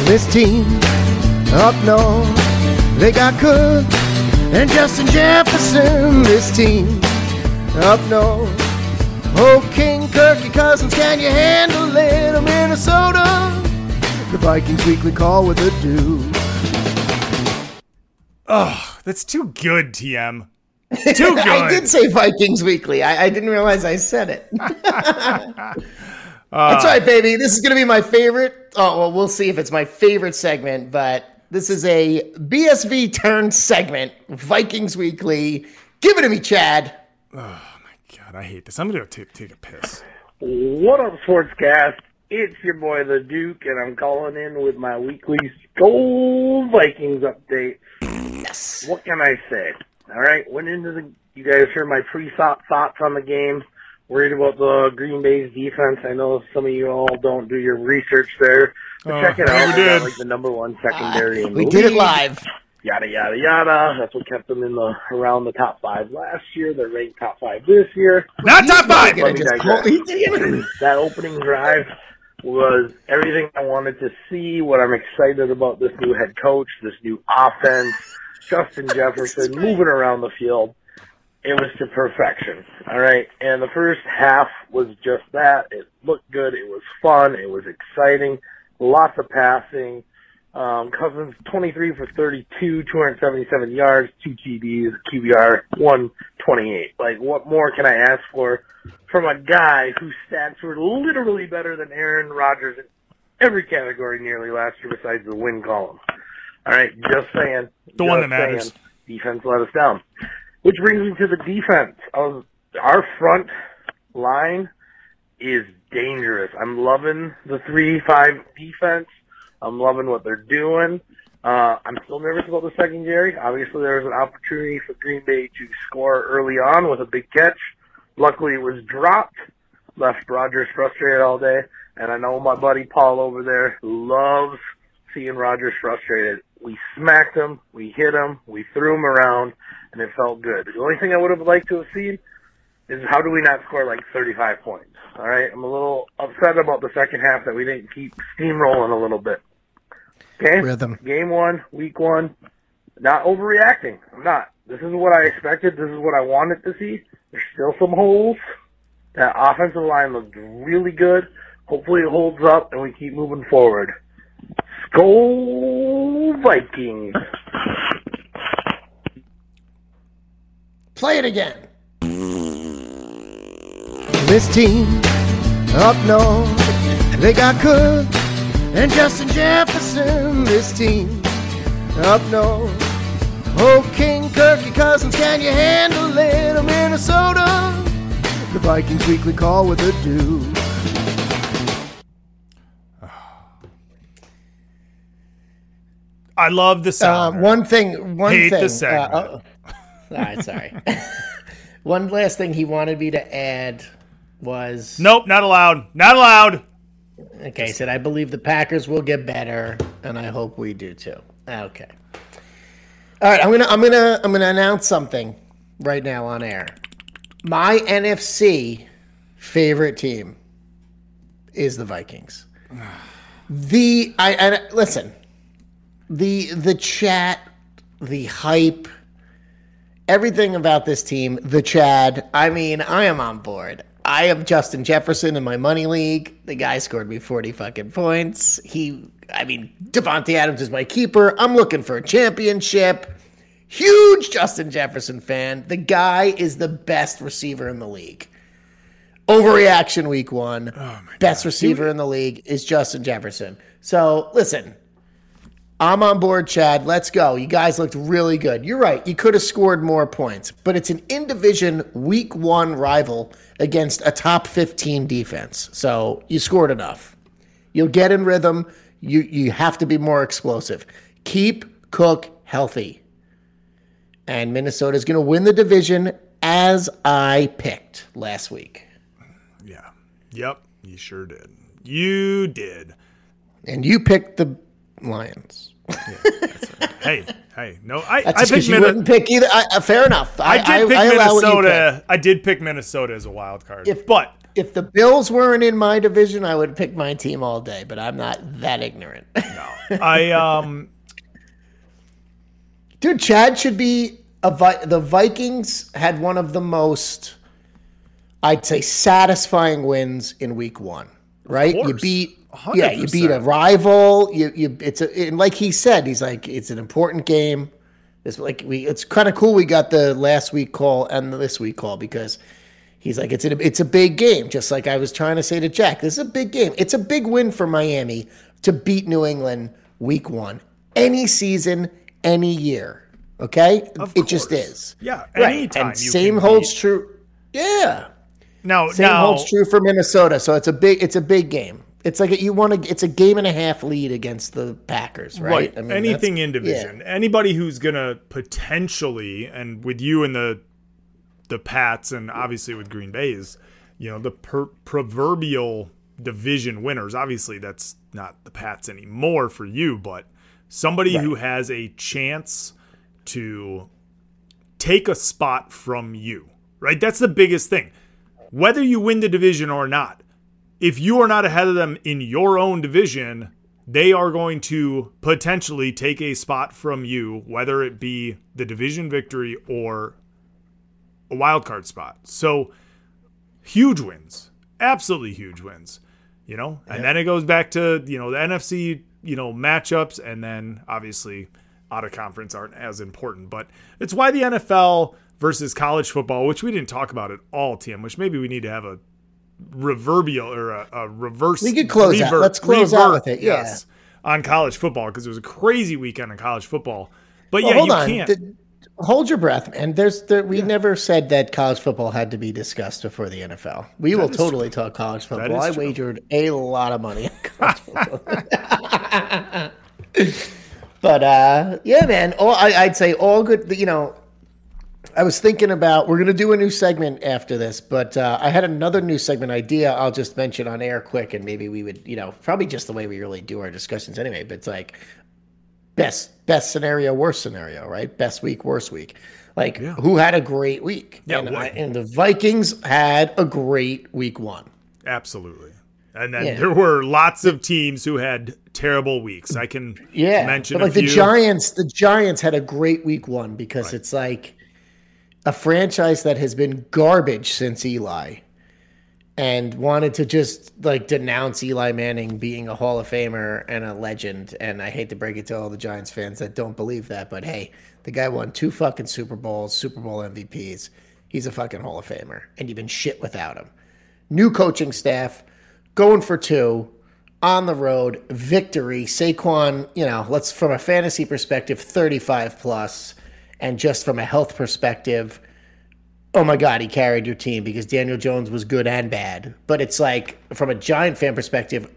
This team up north, they got Cook and Justin Jefferson. This team up north. Oh, King Kirky Cousins, can you handle it? Oh, Minnesota. The Vikings weekly call with a do. Oh, that's too good, TM. Too good. I did say Vikings Weekly. I, I didn't realize I said it. That's ah. right, baby. This is going to be my favorite. Oh, well, we'll see if it's my favorite segment, but this is a BSV turn segment. Vikings Weekly. Give it to me, Chad. Oh, my God, I hate this. I'm going to go take, take a piss. What up, Sportscast? It's your boy, the Duke, and I'm calling in with my weekly Skol Vikings update. Yes. What can I say? All right, went into the. You guys heard my pre-thought thoughts on the game. Worried about the Green Bay's defense. I know some of you all don't do your research there. But Oh, check it never out. They got, did. like the number one secondary. Ah, in We did it live. yada yada yada. That's what kept them in the around the top five last year. They're ranked top five this year. Not top five. Let me just digress. that opening drive was everything I wanted to see. What I'm excited about this new head coach, this new offense, Justin Jefferson moving around the field. It was to perfection. All right. And the first half was just that. It looked good. It was fun. It was exciting. Lots of passing. Um, Cousins 23 for 32, 277 yards, two TDs, QBR 128. Like, what more can I ask for from a guy whose stats were literally better than Aaron Rodgers in every category nearly last year besides the win column? All right, just saying. The one that matters. saying. Defense let us down. Which brings me to the defense. Of our front line is dangerous. I'm loving the three-five defense. I'm loving what they're doing. Uh, I'm still nervous about the secondary. Obviously, there was an opportunity for Green Bay to score early on with a big catch. Luckily, it was dropped. Left Rodgers frustrated all day. And I know my buddy Paul over there loves seeing Rodgers frustrated. We smacked him, we hit him, we threw him around, and it felt good. The only thing I would have liked to have seen is how do we not score like 35 points? All right, I'm a little upset about the second half that we didn't keep steamrolling a little bit. Okay, Rhythm. Game one, week one. Not overreacting. I'm not. This is what I expected. This is what I wanted to see. There's still some holes. That offensive line looks really good. Hopefully it holds up and we keep moving forward. Skol Vikings. Play it again. This team up north, they got Cook and Justin Jefferson. This team up north. Oh, King Kirky Cousins, can you handle it? Oh, Minnesota. The Vikings weekly call with a do. I love the Uh, sound. one thing. One Hate the thing. segment. Uh. All right, sorry. one last thing he wanted me to add was nope, not allowed. Not allowed. okay. He said I believe the Packers will get better, and I hope we do too. Okay. All right, I'm gonna I'm gonna I'm gonna announce something right now on air. My NFC favorite team is the Vikings. The I and listen, the the chat, the hype, everything about this team, the Chad. I mean, I am on board. I am Justin Jefferson in my money league. The guy scored me 40 fucking points. He, I mean, Davante Adams is my keeper. I'm looking for a championship. Huge Justin Jefferson fan. The guy is the best receiver in the league. Overreaction week one. Oh best receiver in the league is Justin Jefferson. So listen, I'm on board, Chad. Let's go. You guys looked really good. You're right. You could have scored more points, but it's an in division week one rival against a top 15 defense. So you scored enough. You'll get in rhythm. You you have to be more explosive. Keep Cook healthy. And Minnesota is going to win the division as I picked last week. Yeah. Yep. You sure did. You did. And you picked the Lions. Yeah, hey, hey, no, I, That's I picked you Minnesota. wouldn't pick either. I, uh, fair enough. I, I did pick I, Minnesota. I did pick Minnesota as a wild card. If, but if the Bills weren't in my division, I would pick my team all day. But I'm not that ignorant. no, I um, dude, Chad should be a Vi- the Vikings had one of the most, I'd say, satisfying wins in Week One. Right, you beat 100%. Yeah, you beat a rival. You, you, it's a, and like he said, he's like, it's an important game. It's like we, it's kind of cool. We got the last week call and the this week call because he's like, it's a, it's a big game. Just like I was trying to say to Jack, this is a big game. It's a big win for Miami to beat New England week one, any season, any year. Okay, of it course. just is. Yeah, right. anytime. Same holds beat. true. Yeah. Now, same now, holds true for Minnesota. So it's a big, it's a big game. It's like you want to. It's a game and a half lead against the Packers, right? right. I mean, Anything in division. Anybody who's gonna potentially and with you and the the Pats and obviously with Green Bay's, you know, the per- proverbial division winners. Obviously, that's not the Pats anymore for you, but somebody who has a chance to take a spot from you, right? That's the biggest thing. Whether you win the division or not, if you are not ahead of them in your own division, they are going to potentially take a spot from you, whether it be the division victory or a wild card spot. So huge wins, absolutely huge wins, you know. And then it goes back to you know the NFC, you know matchups, and then obviously out of conference aren't as important. But it's why the NFL versus college football, which we didn't talk about at all, Tim. Which maybe we need to have a reverbial or a, a reverse. We could close out. Let's close out with it, yeah. on college football because it was a crazy weekend in college football. But Well, yeah, hold you on. can't. The- hold your breath, man. There's there, we never said that college football had to be discussed before the NFL. We will is totally talk college football. I true. wagered a lot of money on college football. but uh, yeah, man. All I, I'd say all good. You know, I was thinking about we're gonna do a new segment after this, but uh, I had another new segment idea. I'll just mention on air quick, and maybe we would, you know, probably just the way we really do our discussions anyway. But it's like best best scenario, worst scenario, right? Best week, worst week. Like who had a great week? Yeah, and, I, and the Vikings had a great week one. Absolutely. And then Yeah. there were lots of teams who had terrible weeks. I can Yeah, mention but like the. Giants, the Giants had a great week one because it's like a franchise that has been garbage since Eli, and wanted to just like denounce Eli Manning being a Hall of Famer and a legend. And I hate to break it to all the Giants fans that don't believe that, but hey, the guy won two fucking Super Bowls, Super Bowl MVPs. He's a fucking Hall of Famer, and you've been shit without him. New coaching staff, going for two on the road, victory. Saquon, you know, let's from a fantasy perspective, 35 plus, and just from a health perspective, oh my God, he carried your team because Daniel Jones was good and bad. But it's like from a Giant fan perspective,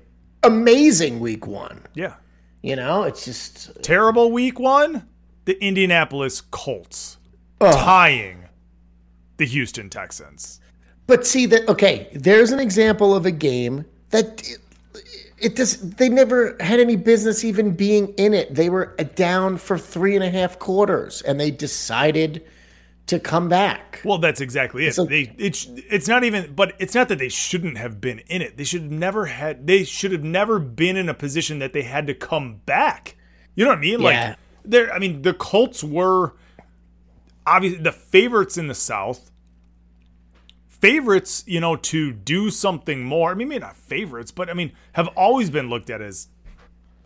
amazing week one. Yeah. You know, it's just Terrible week one, the Indianapolis Colts tying the Houston Texans. But see that okay, there's an example of a game that it, just they never had any business even being in it. They were down for three and a half quarters, and they decided to come back. Well, that's exactly it. So- they it's it's not even but it's not that they shouldn't have been in it. They should have never had they should have never been in a position that they had to come back. You know what I mean? Yeah. Like there I mean the Colts were obviously the favorites in the South. Favorites, you know, to do something more. I mean, maybe not favorites, but I mean, have always been looked at as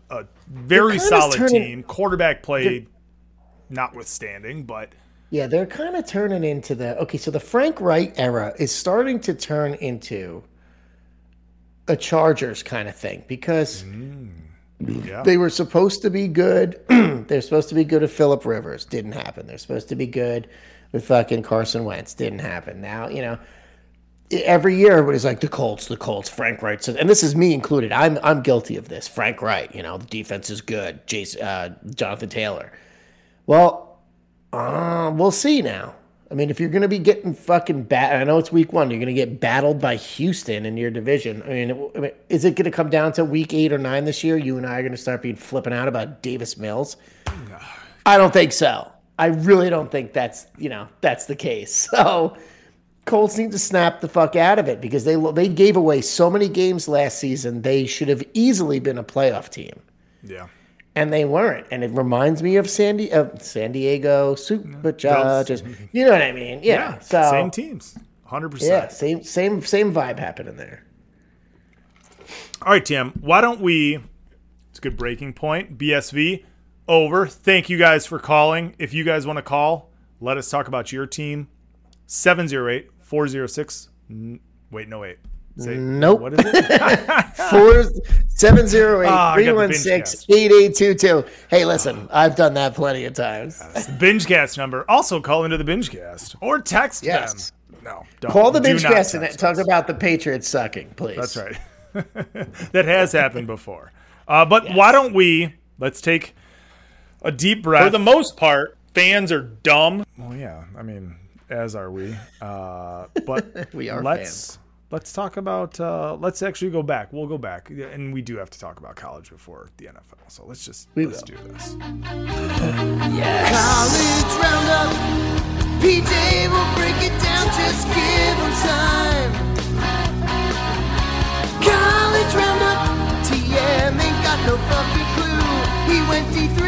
a very solid turning- team. Quarterback play notwithstanding, but Yeah, they're kind of turning into the okay. So the Frank Reich era is starting to turn into a Chargers kind of thing because mm, yeah. they were supposed to be good. They're supposed to be good at Philip Rivers. Didn't happen. They're supposed to be good with fucking Carson Wentz. Didn't happen. Now you know. Every year, everybody's like the Colts, the Colts. Frank Reich says, and this is me included. I'm I'm guilty of this. Frank Reich, you know, the defense is good. Jason, uh, Jonathan Taylor. Well, Uh, we'll see now. I mean, if you're going to be getting fucking bat, I know it's week one. You're going to get battled by Houston in your division. I mean, I mean is it going to come down to week eight or nine this year? You and I are going to start being flipping out about Davis Mills. I don't think so. I really don't think that's you know that's the case. So Colts need to snap the fuck out of it because they they gave away so many games last season. They should have easily been a playoff team. Yeah. And they weren't, and it reminds me of San, Di- of San Diego Superchargers. You know what I mean? Yeah. Yeah. so same teams. 100%. yeah, same same same vibe happening there. All right, Tim, why don't we? It's a good breaking point. BSV over. Thank you guys for calling. If you guys want to call, let us talk about your team. 708 406. Wait, no, wait. Say, Nope. What is it? Four seven zero eight Ah, I three got the one binge six cast. eight eight two two. Hey, listen, I've done that plenty of times. Bingecast number. Also call into the Bingecast or text Yes. them. No, don't. Call the Do binge cast and text talk about the Patriots sucking, please. That's right. that has happened before. Uh, but why don't we? Let's take a deep breath. For the most part, fans are dumb. Well, yeah. I mean, as are we. Uh, but We are let's let's talk about. Uh, let's actually go back. We'll go back, and we do have to talk about college before the NFL. So let's just We let's will. do this. Yes. College roundup. PJ will break it down, just give him time. College roundup. TM ain't got no fucking clue. He went D3.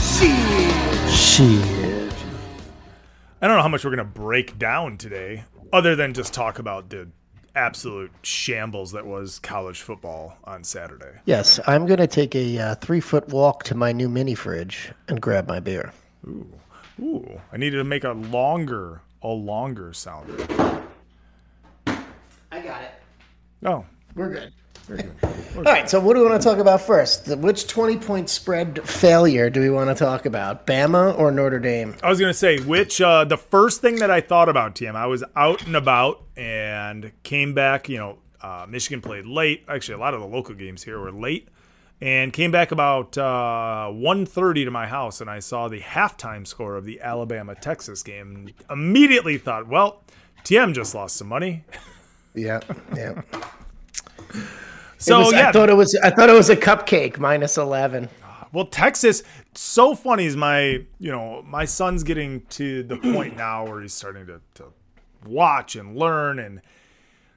Shit. Shit. I don't know how much we're gonna break down today, other than just talk about the absolute shambles that was college football on Saturday. Yes, I'm going to take a uh, three foot walk to my new mini fridge and grab my beer. Ooh, ooh! I needed to make a longer, a longer sound. I got it. Oh, We're good. All right, so what do we want to talk about first? The- Which 20 point spread failure do we want to talk about? Bama or Notre Dame? I was gonna say which uh, the first thing that I thought about TM. I was out and about and came back. You know, uh, Michigan played late. Actually, a lot of the local games here were late, and came back about uh, 1.30 to my house, and I saw the halftime score of the Alabama Texas game. And immediately thought, well, TM just lost some money. Yeah, yeah. So was- yeah, I thought it was. I thought it was a cupcake minus 11. Well, Texas, so funny is my, you know, my son's getting to the point now where he's starting to, to watch and learn. And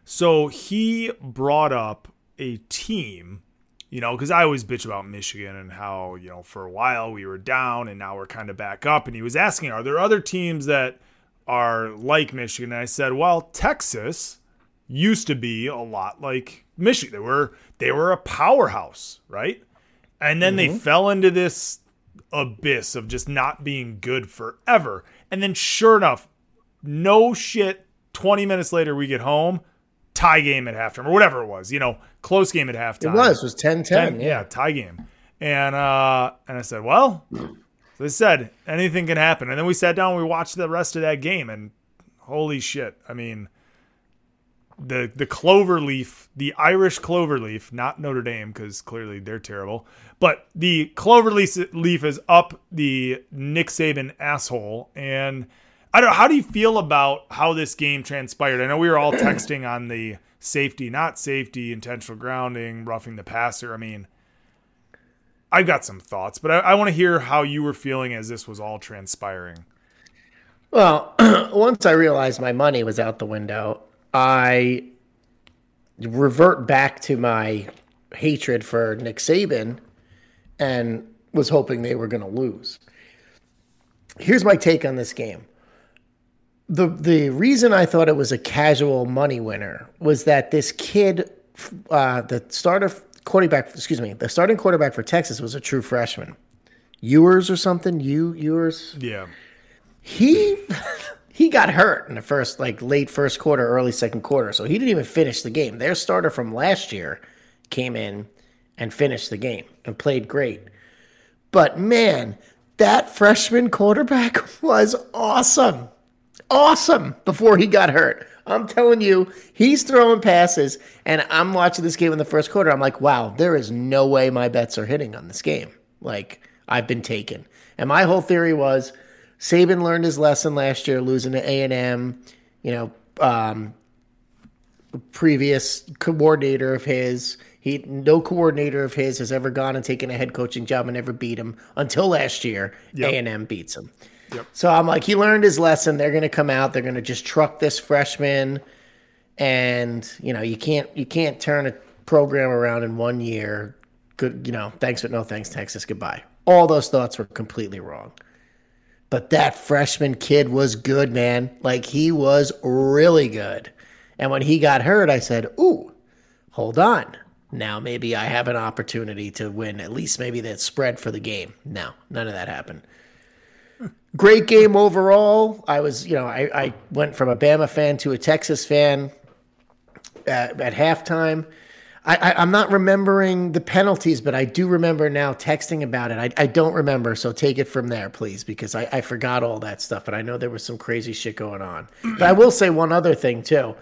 so he brought up a team, you know, because I always bitch about Michigan and how, you know, for a while we were down and now we're kind of back up. And he was asking, are there other teams that are like Michigan? And I said, well, Texas used to be a lot like Michigan. They were they were a powerhouse, right? And then they fell into this abyss of just not being good forever. And then sure enough, no shit, 20 minutes later we get home, tie game at halftime or whatever it was, you know, close game at halftime. It was. It was 10 10. Ten- yeah, tie game. And uh and I said, well, as I said, anything can happen. And then we sat down, we watched the rest of that game, and holy shit! I mean, the the clover leaf, the Irish clover leaf, not Notre Dame because clearly they're terrible, but the clover leaf leaf is up the Nick Saban asshole. And I don't. How do you feel about how this game transpired? I know we were all texting on the safety, not safety, intentional grounding, roughing the passer. I mean. I've got some thoughts, but I, I want to hear how you were feeling as this was all transpiring. Well, once I realized my money was out the window, I revert back to my hatred for Nick Saban and was hoping they were going to lose. Here's my take on this game. The the reason I thought it was a casual money winner was that this kid uh, the starter quarterback, excuse me, the starting quarterback for Texas was a true freshman. Ewers or something, you Ewers Yeah. he he got hurt in the first like late first quarter early second quarter so he didn't even finish the game. Their starter from last year came in and finished the game and played great. But man that freshman quarterback was awesome. Awesome before he got hurt. I'm telling you he's throwing passes and i'm watching this game in the first quarter. I'm like wow there is no way my bets are hitting on this game. Like I've been taken. And my whole theory was Saban learned his lesson last year, losing to A and M. You know, um, previous coordinator of his. He no coordinator of his has ever gone and taken a head coaching job and never beat him until last year. A and M beats him. So I'm like, he learned his lesson. They're going to come out. They're going to just truck this freshman, and you know, you can't you can't turn a program around in one year. Good, you know, thanks but no thanks, Texas. Goodbye. All those thoughts were completely wrong. But that freshman kid was good, man. Like he was really good. And when he got hurt, I said, "Ooh, hold on. Now maybe I have an opportunity to win at least maybe that spread for the game." No, none of that happened. Great game overall. I was, you know, I, I went from a Bama fan to a Texas fan at, at halftime. I, I, I'm not remembering the penalties, but I do remember now texting about it. I, I don't remember, so take it from there, please, because I, I forgot all that stuff. But I know there was some crazy shit going on. Mm. But I will say one other thing too.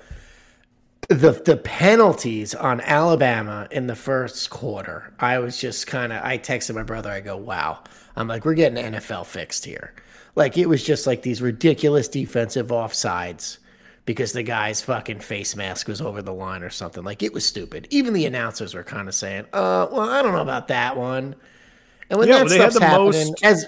The the penalties on Alabama in the first quarter, I was just kind of. I texted my brother. I go, "Wow!" I'm like, "We're getting NFL fixed here." Like it was just like these ridiculous defensive offsides because the guy's fucking face mask was over the line or something. Like it was stupid. Even the announcers were kind of saying, "Uh, well, I don't know about that one." And when Yeah, that well, they had stuff's the happening, most- as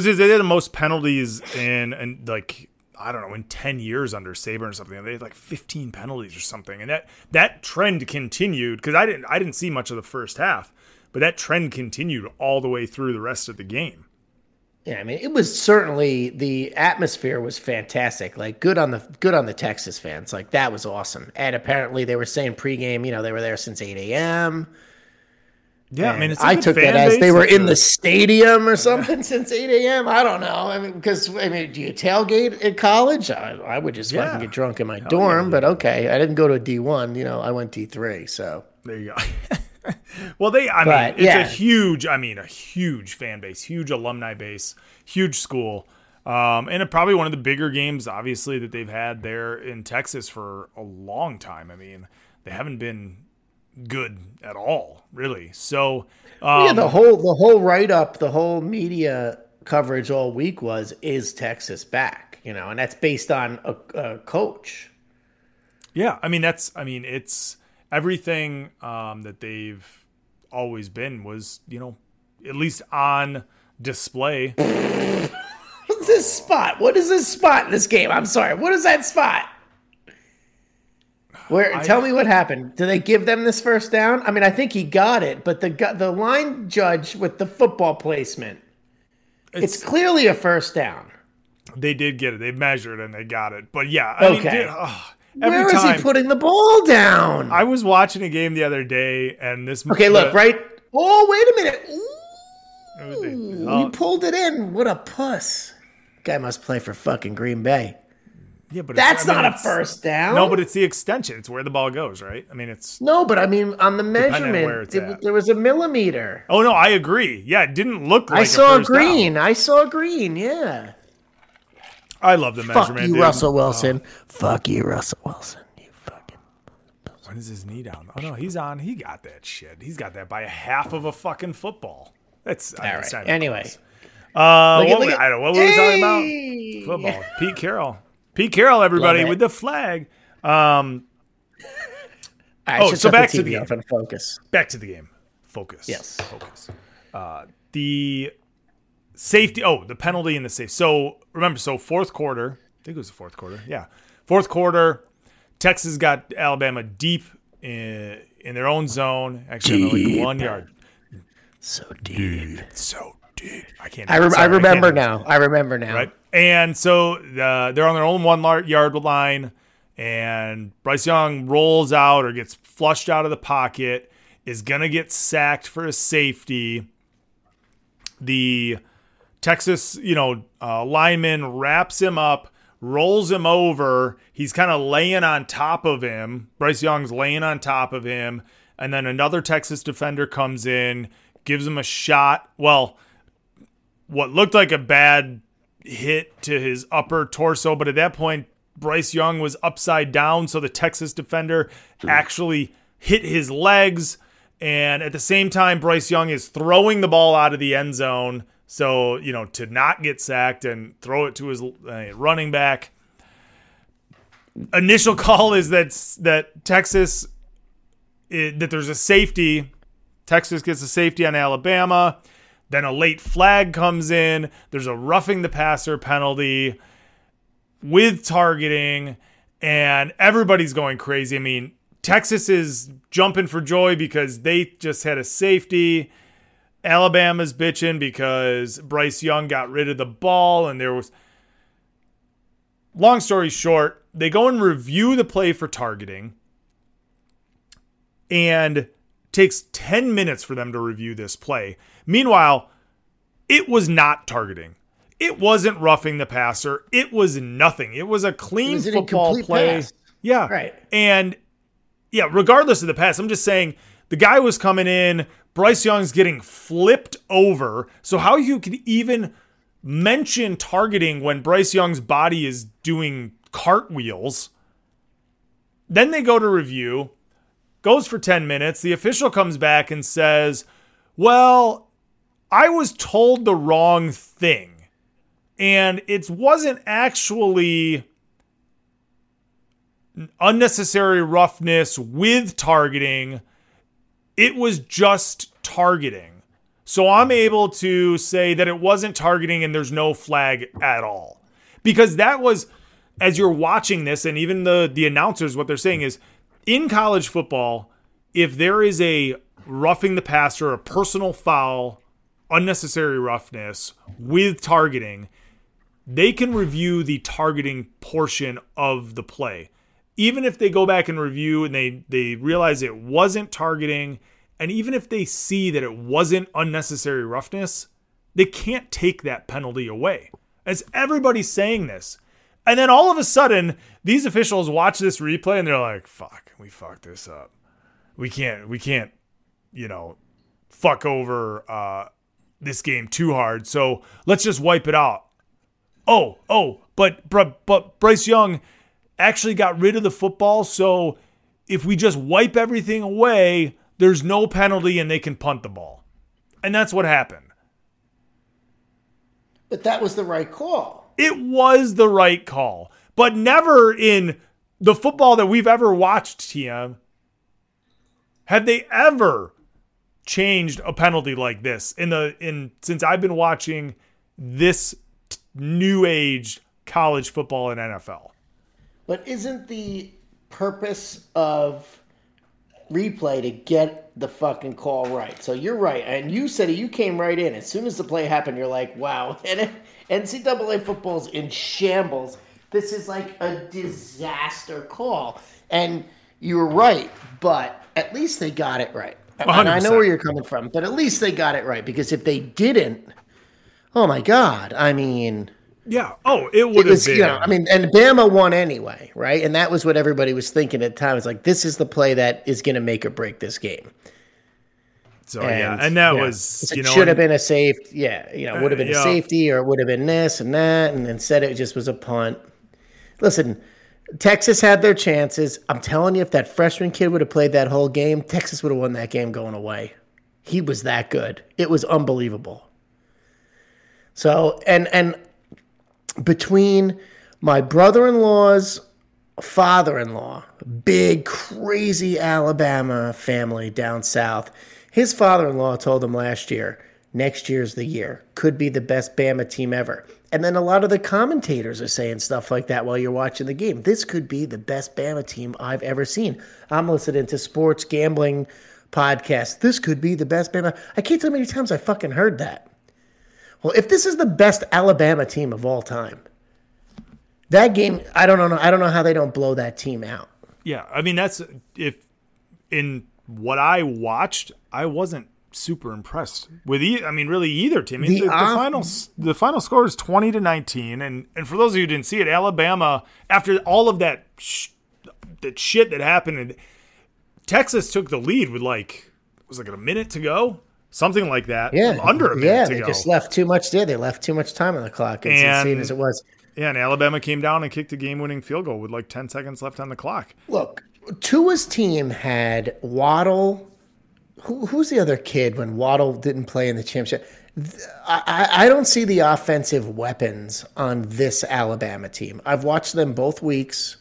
just- they had the most penalties in and like I don't know in ten years under Saban or something. They had like fifteen penalties or something, and that that trend continued because I didn't I didn't see much of the first half, but that trend continued all the way through the rest of the game. Yeah, I mean, it was certainly the atmosphere was fantastic. Like good on the good on the Texas fans. Like that was awesome. And apparently they were saying pregame, you know, they were there since eight a.m. Yeah, I mean, I took that as they were in the stadium or something since eight a.m. I don't know. I mean, because I mean, do you tailgate at college? I, I would just Yeah. fucking get drunk in my dorm. But okay, I didn't go to D one. You know, I went D three. So There you go. well, they, I mean, it's yeah. a huge, I mean, a huge fan base, huge alumni base, huge school. Um, and probably one of the bigger games, obviously, that they've had there in Texas for a long time. I mean, they haven't been good at all, really. So, um, yeah, the whole the whole write up, the whole media coverage all week was is Texas back? You know, and that's based on a, a coach. Yeah, I mean that's I mean it's everything um, that they've always been was you know at least on display. What's this spot? What is this spot in this game? I'm sorry. What is that spot? Where? tell me what happened. Did they give them this first down? I mean, I think he got it, but the the line judge with the football placement, it's, clearly a first down. They did get it. They measured and they got it. But yeah, I mean, Okay. dude, ugh, every Where is time he putting the ball down? I was watching a game the other day, and this okay, look right. Oh, wait a minute. Ooh. it was the- Ooh, oh, he pulled it in. What a puss. Guy must play for fucking Green Bay. yeah, but it's- That's I mean, not a first down. No, but it's the extension. It's where the ball goes, right? I mean, it's. no, but I mean on the measurement, it's it- there was a millimeter. Oh no, I agree. Yeah, it didn't look. like I a saw down. green. I saw green. Yeah. I love the Fuck measurement. you, dude. Russell Wilson. Fuck you, Russell Wilson. You fucking. When is his knee down? Oh no, he's on. He got that shit. He's got that by a half of a fucking football. That's I mean, right. Anyway, close. Uh, Look at- what, look we- at- I don't know what were we talking about. Football. Pete Carroll. Pete Carroll, everybody with the flag. Um, All right, Oh, so shut the back to the off and focus. back to the game. Focus. Yes. Focus. Uh, the safety. Oh, the penalty and the safe. So remember, so fourth quarter. I think it was the fourth quarter. Yeah, fourth quarter. Texas got Alabama deep in in their own zone. Actually, the, like one yard. So deep. So deep. I can't. I, rem- I remember can't- now. I remember now. Right. And so uh, they're on their own one yard line, and Bryce Young rolls out or gets flushed out of the pocket, is going to get sacked for a safety. The Texas, you know, uh, lineman wraps him up, rolls him over. He's kind of laying on top of him. Bryce Young's laying on top of him. And then another Texas defender comes in, gives him a shot. Well, what looked like a bad hit to his upper torso, but at that point, Bryce Young was upside down, so the Texas defender actually hit his legs And at the same time, Bryce Young is throwing the ball out of the end zone. So, you know, to not get sacked and throw it to his uh, running back. Initial call is that that Texas it, that there's a safety. Texas gets a safety on Alabama. Then a late flag comes in. There's a roughing the passer penalty with targeting, and everybody's going crazy. I mean, Texas is jumping for joy because they just had a safety. Alabama's bitching because Bryce Young got rid of the ball, and there was. Long story short, they go and review the play for targeting and takes 10 minutes for them to review this play. Meanwhile, it was not targeting. It wasn't roughing the passer. It was nothing. It was a clean was football play. pass. Yeah. Right. And yeah, regardless of the pass, I'm just saying the guy was coming in, Bryce Young's getting flipped over. So how you could even mention targeting when Bryce Young's body is doing cartwheels. Then they go to review, goes for 10 minutes. The official comes back and says, Well, I was told the wrong thing. And it wasn't actually unnecessary roughness with targeting. It was just targeting. So I'm able to say that it wasn't targeting and there's no flag at all. Because that was as you're watching this and even the the announcers what they're saying is in college football if there is a roughing the passer, a personal foul, unnecessary roughness with targeting, they can review the targeting portion of the play. Even if they go back and review and they they realize it wasn't targeting, and even if they see that it wasn't unnecessary roughness, they can't take that penalty away. As everybody's saying this. And then all of a sudden, these officials watch this replay and they're like, fuck, we fucked this up. We can't, we can't, you know, fuck over uh, this game too hard. So let's just wipe it out. Oh, oh, but but Bryce Young actually got rid of the football. So if we just wipe everything away, there's no penalty and they can punt the ball. And that's what happened. But that was the right call. It was the right call, but never in the football that we've ever watched, TM, have they ever changed a penalty like this in the in since I've been watching this new age college football and NFL. But isn't the purpose of replay to get the fucking call right? So you're right, and you said it. You came right in as soon as the play happened. You're like, "Wow!" And NCAA football's in shambles. This is like a disaster call, and you were right. But at least they got it right. And I know where you're coming from, but at least they got it right because if they didn't, oh my god! I mean. Yeah. Oh, it It would have was, been. you know, I mean, and Bama won anyway, right? And that was what everybody was thinking at the time. It's like this is the play that is going to make or break this game. so yeah, and that was it you know It should have been a safe, yeah, you know, would have been yeah. a safety or it would have been this and that, and instead it just was a punt. Listen, Texas had their chances. I'm telling you, if that freshman kid would have played that whole game, Texas would have won that game going away. He was that good. It was unbelievable. So, and and between my brother-in-law's father-in-law, big crazy Alabama family down south. His father-in-law told him last year, next year's the year. Could be the best Bama team ever. And then a lot of the commentators are saying stuff like that while you're watching the game. This could be the best Bama team I've ever seen. I'm listening to sports gambling podcasts. This could be the best Bama. I can't tell how many times I fucking heard that. Well, if this is the best Alabama team of all time, that game, I don't know. I don't know how they don't blow that team out. Yeah, I mean that's if in what I watched, I wasn't super impressed with. E- I mean, really either team. The the, the final the final score is twenty to nineteen, and and for those of you who didn't see it, Alabama after all of that sh- that shit that happened, Texas took the lead with like was like a minute to go, something like that. Yeah, under a minute Yeah, they go. just left too much there. They left too much time on the clock. It's And- insane as it was. yeah, and Alabama came down and kicked a game-winning field goal with like ten seconds left on the clock. Look, Tua's team had Waddle, who, who's the other kid when Waddle didn't play in the championship? I, I don't see the offensive weapons on this Alabama team. I've watched them both weeks.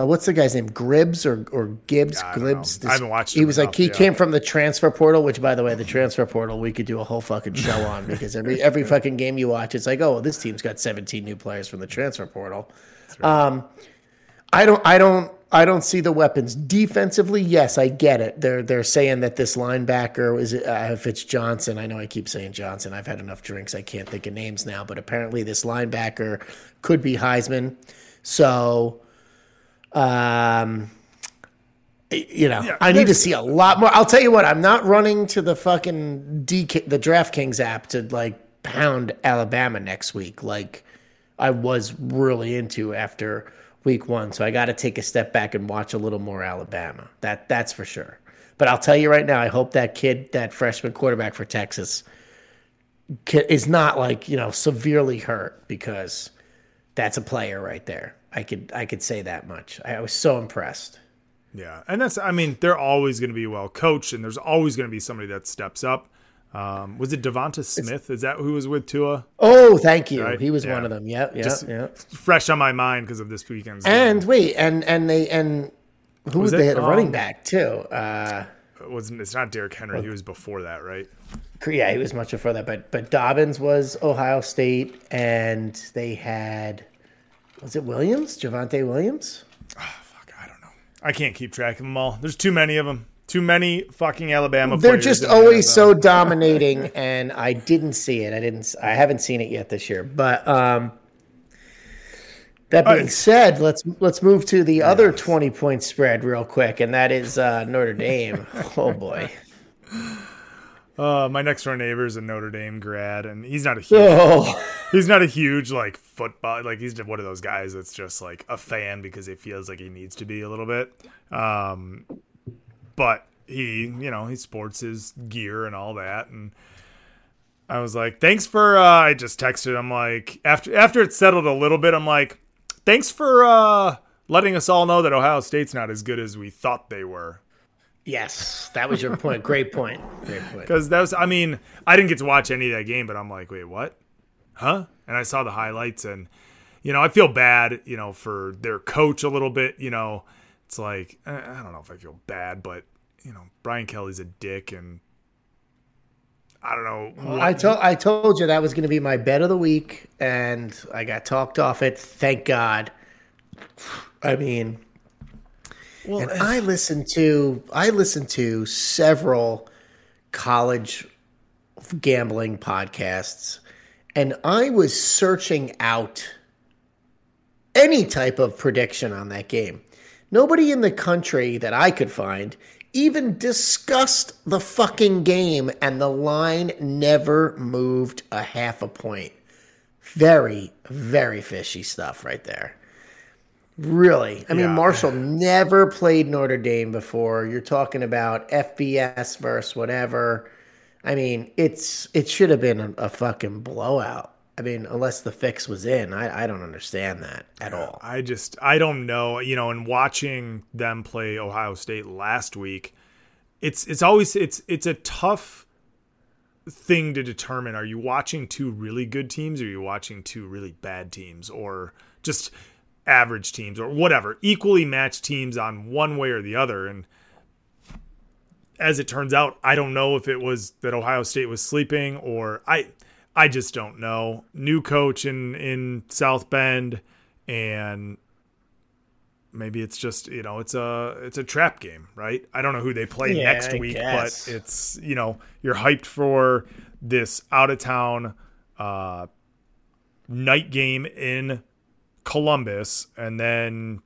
Uh, what's the guy's name? Gribbs or or Gibbs? I don't Glibbs. know. I haven't watched He was like he yeah. came from the transfer portal. Which, by the way, the transfer portal we could do a whole fucking show on because every every fucking game you watch, it's like, oh, well, this team's got 17 new players from the transfer portal. Um, I don't, I don't, I don't see the weapons defensively. Yes, I get it. They're they're saying that this linebacker is uh, if it's Johnson. I know I keep saying Johnson. I've had enough drinks. I can't think of names now. But apparently, this linebacker could be Heisman. So, um, you know, Yeah, I need to see a lot more. I'll tell you what. I'm not running to the fucking DK, the DraftKings app to like pound Alabama next week. Like I was really into after week one. So I got to take a step back and watch a little more Alabama. That that's for sure. But I'll tell you right now, I hope that kid, that freshman quarterback for Texas, is not like you know severely hurt because that's a player right there. I could I could say that much. I was so impressed. Yeah, and that's I mean they're always going to be well coached, and there's always going to be somebody that steps up. Um, was it Devonta Smith? Is that who was with Tua? Oh, thank you. Right? He was Yeah. one of them. Yep, yep, Just- yep. Fresh on my mind because of this weekend's. game. And wait, and and they and who Was they had a running Um, back too. Uh, it wasn't it's not Derrick Henry. He was before that, right? yeah, he was much before that. But but Dobbins was Ohio State, and they had was it Williams, Javonte Williams? Fuck, I don't know. I can't keep track of them all. There's too many of them. Too many fucking Alabama. They're just always so dominating, and I didn't see it. I didn't. I haven't seen it yet this year. But um, that being Alright. said, let's let's move to the other twenty point spread real quick, and that is uh, Notre Dame. oh boy. Uh, my next door neighbor is a Notre Dame grad, and he's not a huge. Oh, he's not a huge like football. Like he's one of those guys that's just like a fan because he feels like he needs to be a little bit. Um, but he, you know, he sports his gear and all that, and I was like, thanks for. Uh, I just texted him like after after it settled a little bit. I'm like, thanks for uh, letting us all know that Ohio State's not as good as we thought they were. Yes, that was your point. Great point. Great point. Because that was, I mean, I didn't get to watch any of that game, but I'm like, wait, what? Huh? And I saw the highlights, and you know, I feel bad, you know, for their coach a little bit. You know, it's like I I don't know if I feel bad, but you know, Brian Kelly's a dick, and I don't know. what- I told I told you that was going to be my bet of the week, and I got talked off it. Thank God. I mean, well, and uh, I listened to I listened to several college gambling podcasts, and I was searching out any type of prediction on that game. Nobody in the country that I could find even discussed the fucking game, and the line never moved a half a point. Very, very fishy stuff right there. Really. I mean, Yeah. Marshall never played Notre Dame before. You're talking about FBS versus whatever. I mean, it's it should have been a, a fucking blowout. I mean, unless the fix was in, I, I don't understand that at all. I just I don't know, you know, and watching them play Ohio State last week, it's it's always it's it's a tough thing to determine are you watching two really good teams or are you watching two really bad teams or just average teams or whatever, equally matched teams on one way or the other and as it turns out, I don't know if it was that Ohio State was sleeping or I I just don't know. New coach in in South Bend and maybe it's just, you know, it's a it's a trap game, right? I don't know who they play Yeah, next I week, guess. but it's, you know, you're hyped for this out of town uh night game in Columbus and then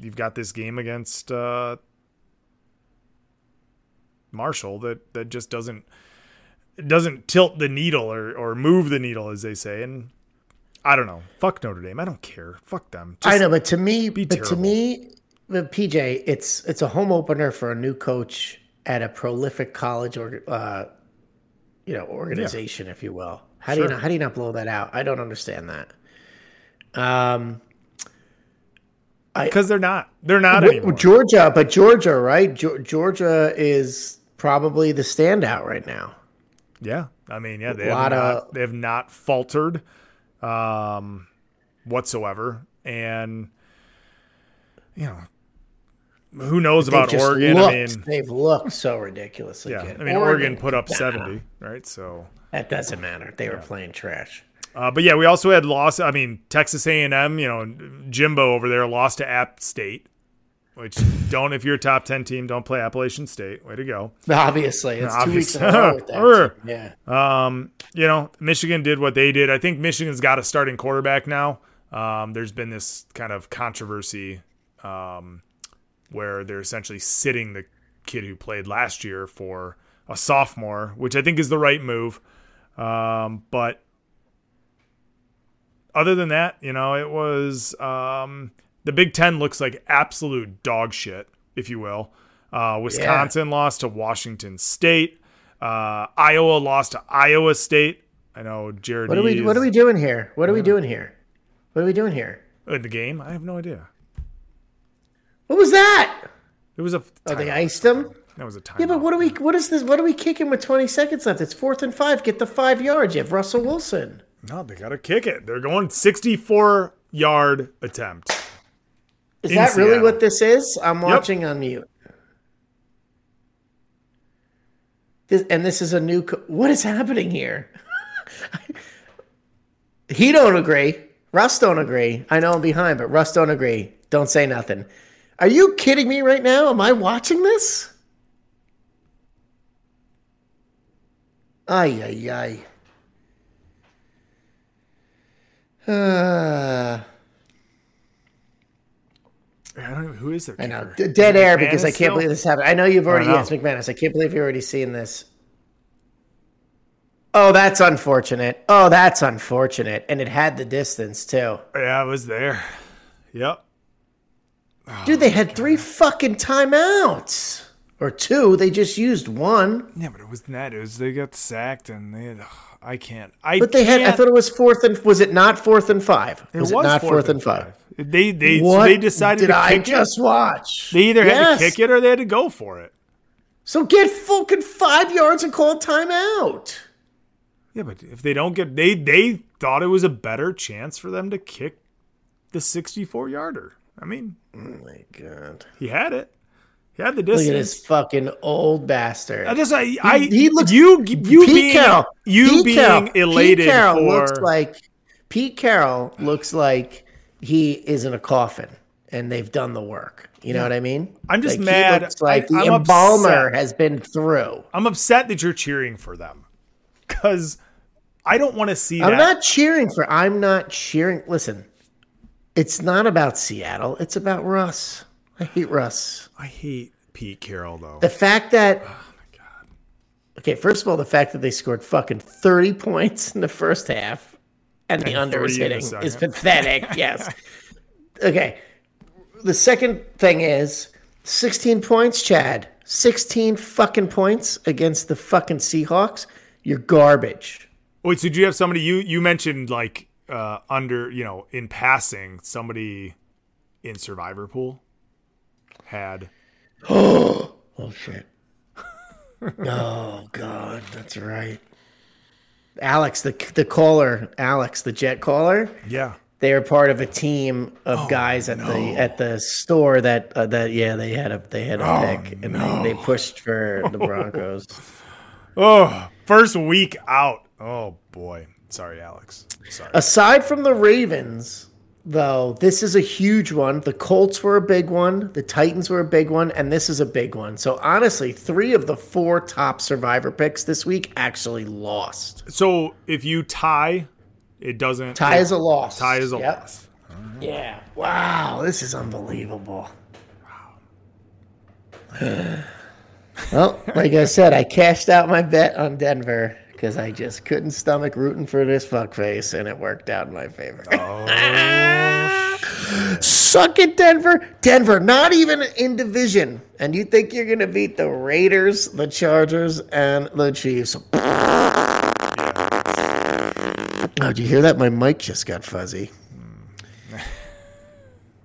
you've got this game against uh Marshall that that just doesn't doesn't tilt the needle or or move the needle as they say and I don't know. Fuck Notre Dame. I don't care. Fuck them. I know, but to me, but to me, but PJ, it's it's a home opener for a new coach at a prolific college or uh, you know organization, if you will. How do you Sure. not, how do you not blow that out? I don't understand that. Um, because they're not. They're not What- anymore. Georgia, but Georgia, right? Georgia is probably the standout right now. Yeah, I mean, yeah, they A have not, of- they have not faltered um, whatsoever, and you know, who knows They've about Oregon? Looked, I mean, they've looked so ridiculously yeah, good. I mean, Oregon, put up nah, seventy, right? So, That doesn't matter. They were playing trash. Uh, but yeah, we also had loss. I mean, Texas A and M, you know, Jimbo over there lost to App State, which don't if you're a top ten team, don't play Appalachian State. Way to go. Obviously, it's two weeks in a row with that. team. Yeah. Um, you know, Michigan did what they did. I think Michigan's got a starting quarterback now. Um, there's been this kind of controversy um, where they're essentially sitting the kid who played last year for a sophomore, which I think is the right move. Um, but other than that, you know, it was um, the Big Ten looks like absolute dog shit, if you will. Uh, Wisconsin lost to Washington State. Uh, Iowa lost to Iowa State. I know Jared. What are we? is What are we doing here? What are we doing here? What are we doing here? in the game? I have no idea. What was that? It was a. Oh, they iced him. That was a time. Yeah, but what are we? What is this? What are we kicking with 20 seconds left? It's fourth and five. Get the five yards. You have Russell Wilson. No, they got to kick it. They're going 64 yard attempt. Is that really what this is? I'm watching on mute. This, and this is a new. Co- what is happening here? he don't agree. Russ don't agree. I know I'm behind, but Russ don't agree. Don't say nothing. Are you kidding me right now? Am I watching this? Ay ay ay. Uh, I don't know who is there. I know. D- dead air because I can't believe this happened. I know you've already, yes, McManus. I can't believe you've already seen this. Oh, that's unfortunate. Oh, that's unfortunate. And it had the distance too. Yeah, I was there. Yep. Dude, they had three fucking timeouts. Or two. They just used one. Yeah, but it was net. It was they got sacked and they. Had, I can't. I. But they had I thought it was fourth and was it not fourth and five? It was, was it not fourth, and five? They they What they decided did to I just it. watch? They either had to kick it or they had to go for it. So get fucking five yards and call timeout. Yeah, but if they don't get they they thought it was a better chance for them to kick the 64 yarder. I mean, Oh my god. he had it. He had the Look distance. at this fucking old bastard. I just I, I he looks- you you Pete being Carroll. you Pete being Carroll. elated Pete Carroll for looks like Pete Carroll looks like he is in a coffin and they've done the work. You know what I mean? I'm just Like, mad. He looks like I- the I'm embalmer upset. has been through. I'm upset that you're cheering for them cuz I don't want to see I'm that. not cheering for. I'm not cheering. Listen, it's not about Seattle. It's about Russ. I hate Russ. I hate Pete Carroll though. The fact that. Oh my god. Okay, first of all, the fact that they scored fucking 30 points in the first half and, the under is three in the hitting is pathetic. yes. Okay. The second thing is 16 points, Chad. 16 fucking points against the fucking Seahawks. You're garbage. Wait, so do you have somebody you you mentioned like uh under, you know, in passing somebody in survivor pool had Oh shit. oh god, that's right. Alex, the the caller, Alex, the jet caller. yeah. They were part of a team of Oh, guys at the at the store that uh, that yeah they had a they had a Oh, pick and they, they pushed for the Broncos. Oh, first week out. Oh boy. Sorry, Alex. Sorry. Aside from the Ravens, though, this is a huge one. The Colts were a big one. The Titans were a big one, and this is a big one. So honestly, three of the four top Survivor picks this week actually lost. So if you tie, it doesn't Tie is a loss. tie is a Yep. loss. Yeah. Wow, this is unbelievable. well, like I said, I cashed out my bet on Denver because I just couldn't stomach rooting for this fuckface, and it worked out in my favor. Oh, Suck it, Denver. Denver, not even in division. And you think you're going to beat the Raiders, the Chargers, and the Chiefs. Oh, did you hear that? My mic just got fuzzy.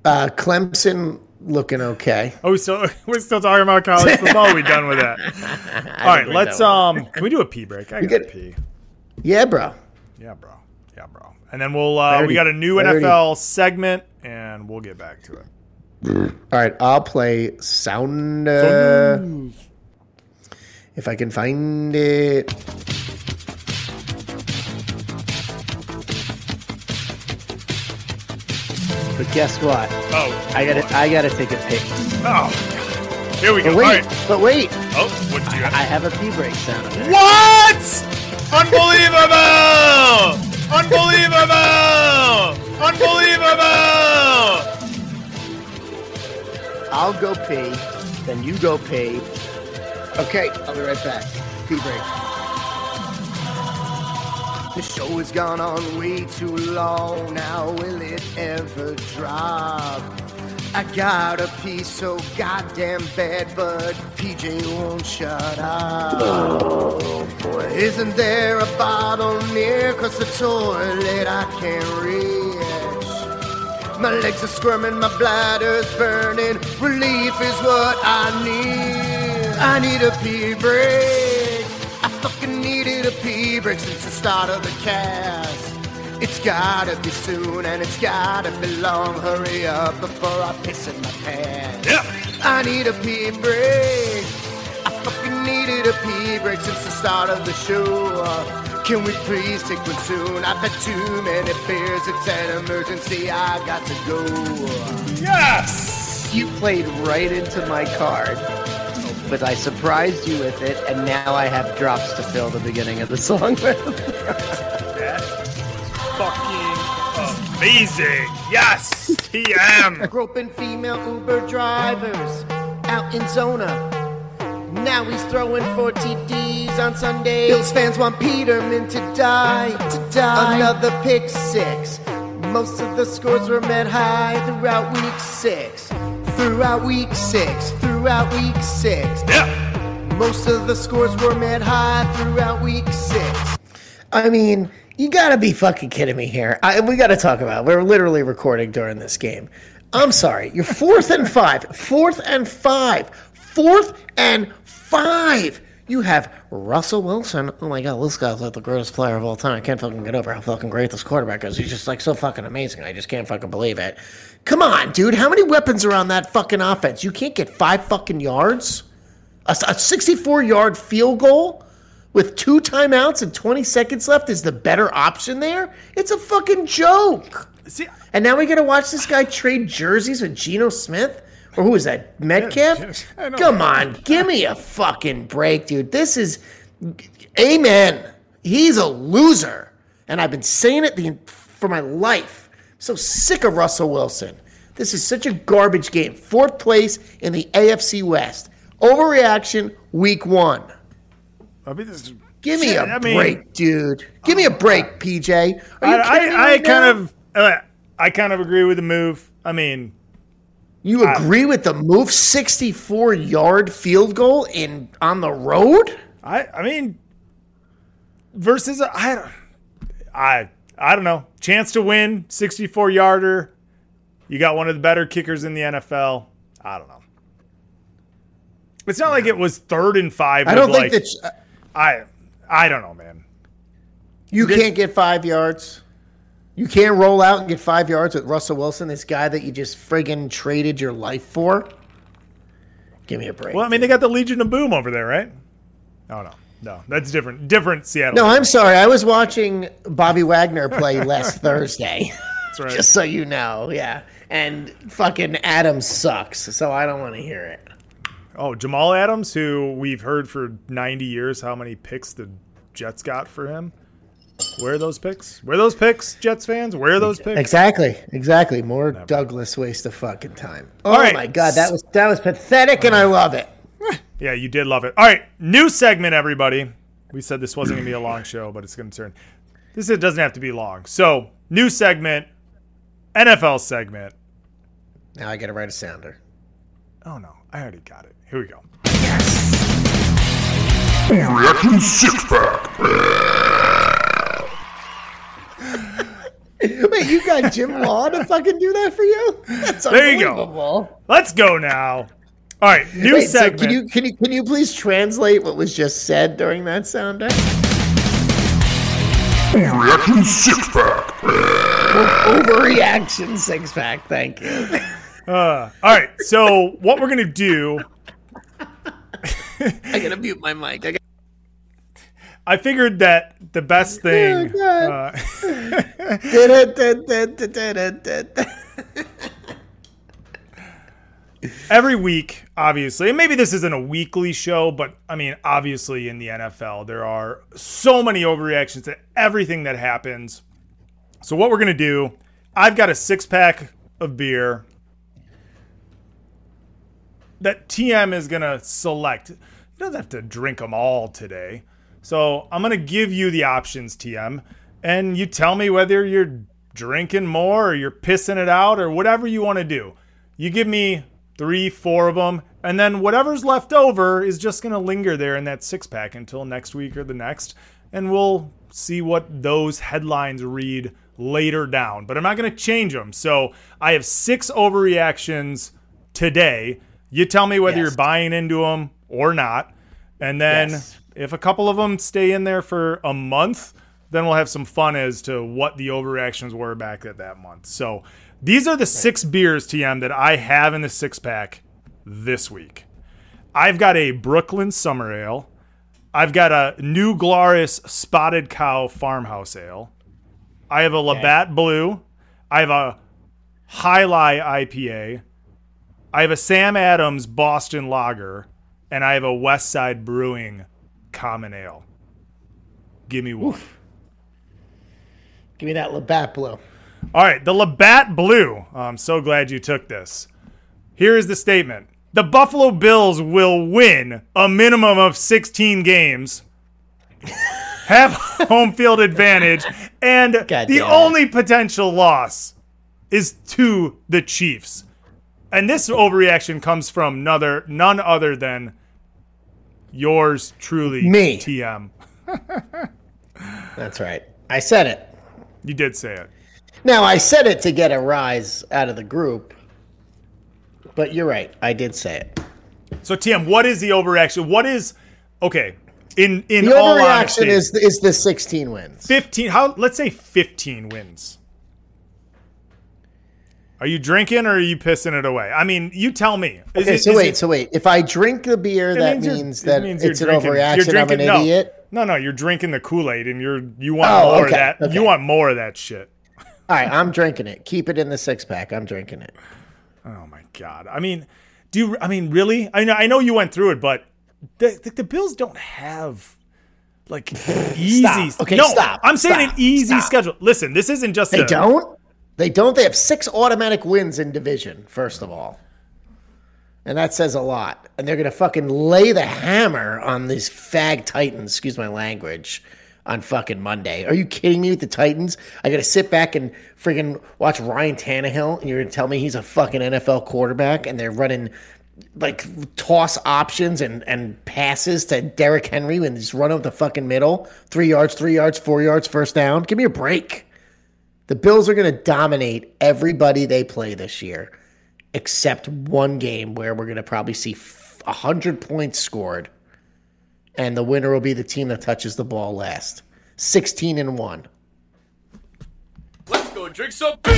Uh, Clemson looking okay. Oh, we still we're still talking about college football. we done with that? All right, let's um. Can we do a pee break? I gotta get- pee. Yeah, bro. Yeah, bro. Yeah, bro. And then we'll uh, already- we got a new I already- NFL segment, and we'll get back to it. All right, I'll play sound. Uh, if I can find it. But guess what? Oh, I gotta, I gotta take a pic. oh. Here we go. But All wait, right. but wait, Oh, what did you got? I have a pee break sound. effect. What? Unbelievable! Unbelievable! Unbelievable! I'll go pee, then you go pee. Okay, I'll be right back. Pee break. The show has gone on way too long now. Will it ever drop? I got a piece so goddamn bad, but PJ won't shut up. Oh, boy. Isn't there a bottle near? Cause the toilet I can't reach. My legs are squirming, my bladder's burning. Relief is what I need. I need a pee break. I fucking needed break since the start of the cast. It's gotta be soon and it's gotta be long. Hurry up before I piss in my pants. Yeah. I need a pee break. I fucking needed a pee break since the start of the show. Can we please take one soon? I've had too many beers. It's an emergency. I got to go. Yes. You played right into my card, but I surprised you with it, and now I have drops to fill the beginning of the song with. Fucking amazing. Yes. TM. Groping female Uber drivers out in Zona. Now he's throwing four TDs on Sunday. Bills fans want Peterman to die, to die. Another pick six. Most of the scores were met high throughout week six. Throughout week six. Throughout week six. Yeah. Most of the scores were met high throughout week six. I mean, you gotta be fucking kidding me here. I, we gotta talk about. It. We're literally recording during this game. I'm sorry. You're fourth and five. Fourth and five. Fourth and five. You have Russell Wilson. Oh my god, this guy's like the greatest player of all time. I can't fucking get over how fucking great this quarterback is. He's just like so fucking amazing. I just can't fucking believe it. Come on, dude. How many weapons are on that fucking offense? You can't get five fucking yards? A, a 64 yard field goal with two timeouts and 20 seconds left is the better option there? It's a fucking joke. See, And now we got to watch this guy trade jerseys with Geno Smith? Or who is that? Metcalf? Come on, give me a fucking break, dude. This is. Amen. He's a loser. And I've been saying it the, for my life. so sick of Russell Wilson. This is such a garbage game. Fourth place in the AFC West. Overreaction, week one. I mean, this is, Give me Shit, a I mean- break, dude. Give me a break, PJ. Are you I, I, I kind of, uh, I kind of agree with the move. I mean, You agree with the move 64 yard field goal in on the road? I, I mean, versus I, don't- I, I don't know. Chance to win, sixty-four yarder. You got one of the better kickers in the NFL. I don't know. It's not like it was third and five. I don't think that uh, I, I don't know, man. you can't get five yards. You can't roll out and get five yards with Russell Wilson, this guy that you just friggin' traded your life for. Give me a break. Well, I mean, they got the Legion of Boom over there, right? Oh no, no, that's different. Different Seattle. no, I'm sorry. I was watching Bobby Wagner play last Thursday. that's right. Just so you know, yeah. And fucking Adams sucks, so I don't want to hear it. Oh, Jamal Adams, who we've heard for 90 years how many picks the Jets got for him. Where are those picks? Where are those picks, Jets fans? Where are those picks? Exactly, exactly. More Douglas waste of fucking time. Oh All right. my god, that was that was pathetic, and I love it. Yeah, you did love it. All right, new segment, everybody. We said this wasn't going to be a long show, but it's going to turn. This it doesn't have to be long. So, new segment, NFL segment. Now I got to write a sounder. Oh no, I already got it. Here we go. Reaction six pack. Wait, you got Jim Law to fucking do that for you? That's There you go. unbelievable. Let's go now. All right, new Wait, so segment. can you can you can you please translate what was just said during that sound? Overreaction six pack. Overreaction six pack. Thank you. Uh, all right, so what we're gonna do? I gotta mute my mic. I figured that the best thing. Oh, Uh, every week, obviously, and maybe this isn't a weekly show, but I mean, obviously, in the NFL, there are so many overreactions to everything that happens. So, what we're going to do, I've got a six pack of beer that TM is going to select. He doesn't have to drink them all today. So, I'm going to give you the options, TM, and you tell me whether you're drinking more or you're pissing it out or whatever you want to do. You give me three, four of them, and then whatever's left over is just going to linger there in that six pack until next week or the next, and we'll see what those headlines read later down. But I'm not going to change them. So I have six overreactions today. You tell me whether Yes. you're buying into them or not, and then Yes. If a couple of them stay in there for a month, then we'll have some fun as to what the overreactions were back at that month. So these are the six beers, TM, that I have in the six pack this week. I've got a Brooklyn Summer Ale. I've got a New Glarus Spotted Cow Farmhouse Ale. I have a Labatt Blue. I have a High Lie IPA. I have a Sam Adams Boston Lager. And I have a West Side Brewing Common Ale. Give me one. Give me that Labatt Blue. All right, the Labatt Blue. I'm so glad you took this. Here is the statement The Buffalo Bills will win a minimum of 16 games, have home field advantage, and God the only potential loss is to the Chiefs. And this overreaction comes from nother, none other than yours truly, Me. TM. That's right. I said it. You did say it. Now I said it to get a rise out of the group, but you're right. I did say it. So TM, what is the overreaction? What is okay? In in The all overreaction honesty, is is the 16 wins. 15 how let's say 15 wins are you drinking or are you pissing it away i mean you tell me Is Okay, it- so wait, it- so wait. If I drink the beer, that means it that means you're it's an drinking- you're overreaction. I'm an drinking- no. idiot. no no you're drinking the kool-aid and you're you want Oh, more okay, of that okay. you want more of that shit All right, I'm drinking it. Keep it in the six pack. I'm drinking it. oh my god i mean do you i mean really i know i know you went through it but the, the, the bills don't have like easy Stop. Okay, no stop. i'm saying Stop. an easy Stop. schedule listen this isn't just They a, don't. They don't. They have six automatic wins in division. First of all, and that says a lot. And they're gonna fucking lay the hammer on these fag Titans. Excuse my language. On fucking Monday. Are you kidding me with the Titans? I gotta sit back and freaking watch Ryan Tannehill, and you're gonna tell me he's a fucking NFL quarterback, and they're running like toss options and, and passes to Derrick Henry and just run up the fucking middle, three yards, three yards, four yards, first down. Give me a break. The Bills are going to dominate everybody they play this year, except one game where we're going to probably see f- 100 points scored, and the winner will be the team that touches the ball last. 16 and 1. Let's go drink some beer.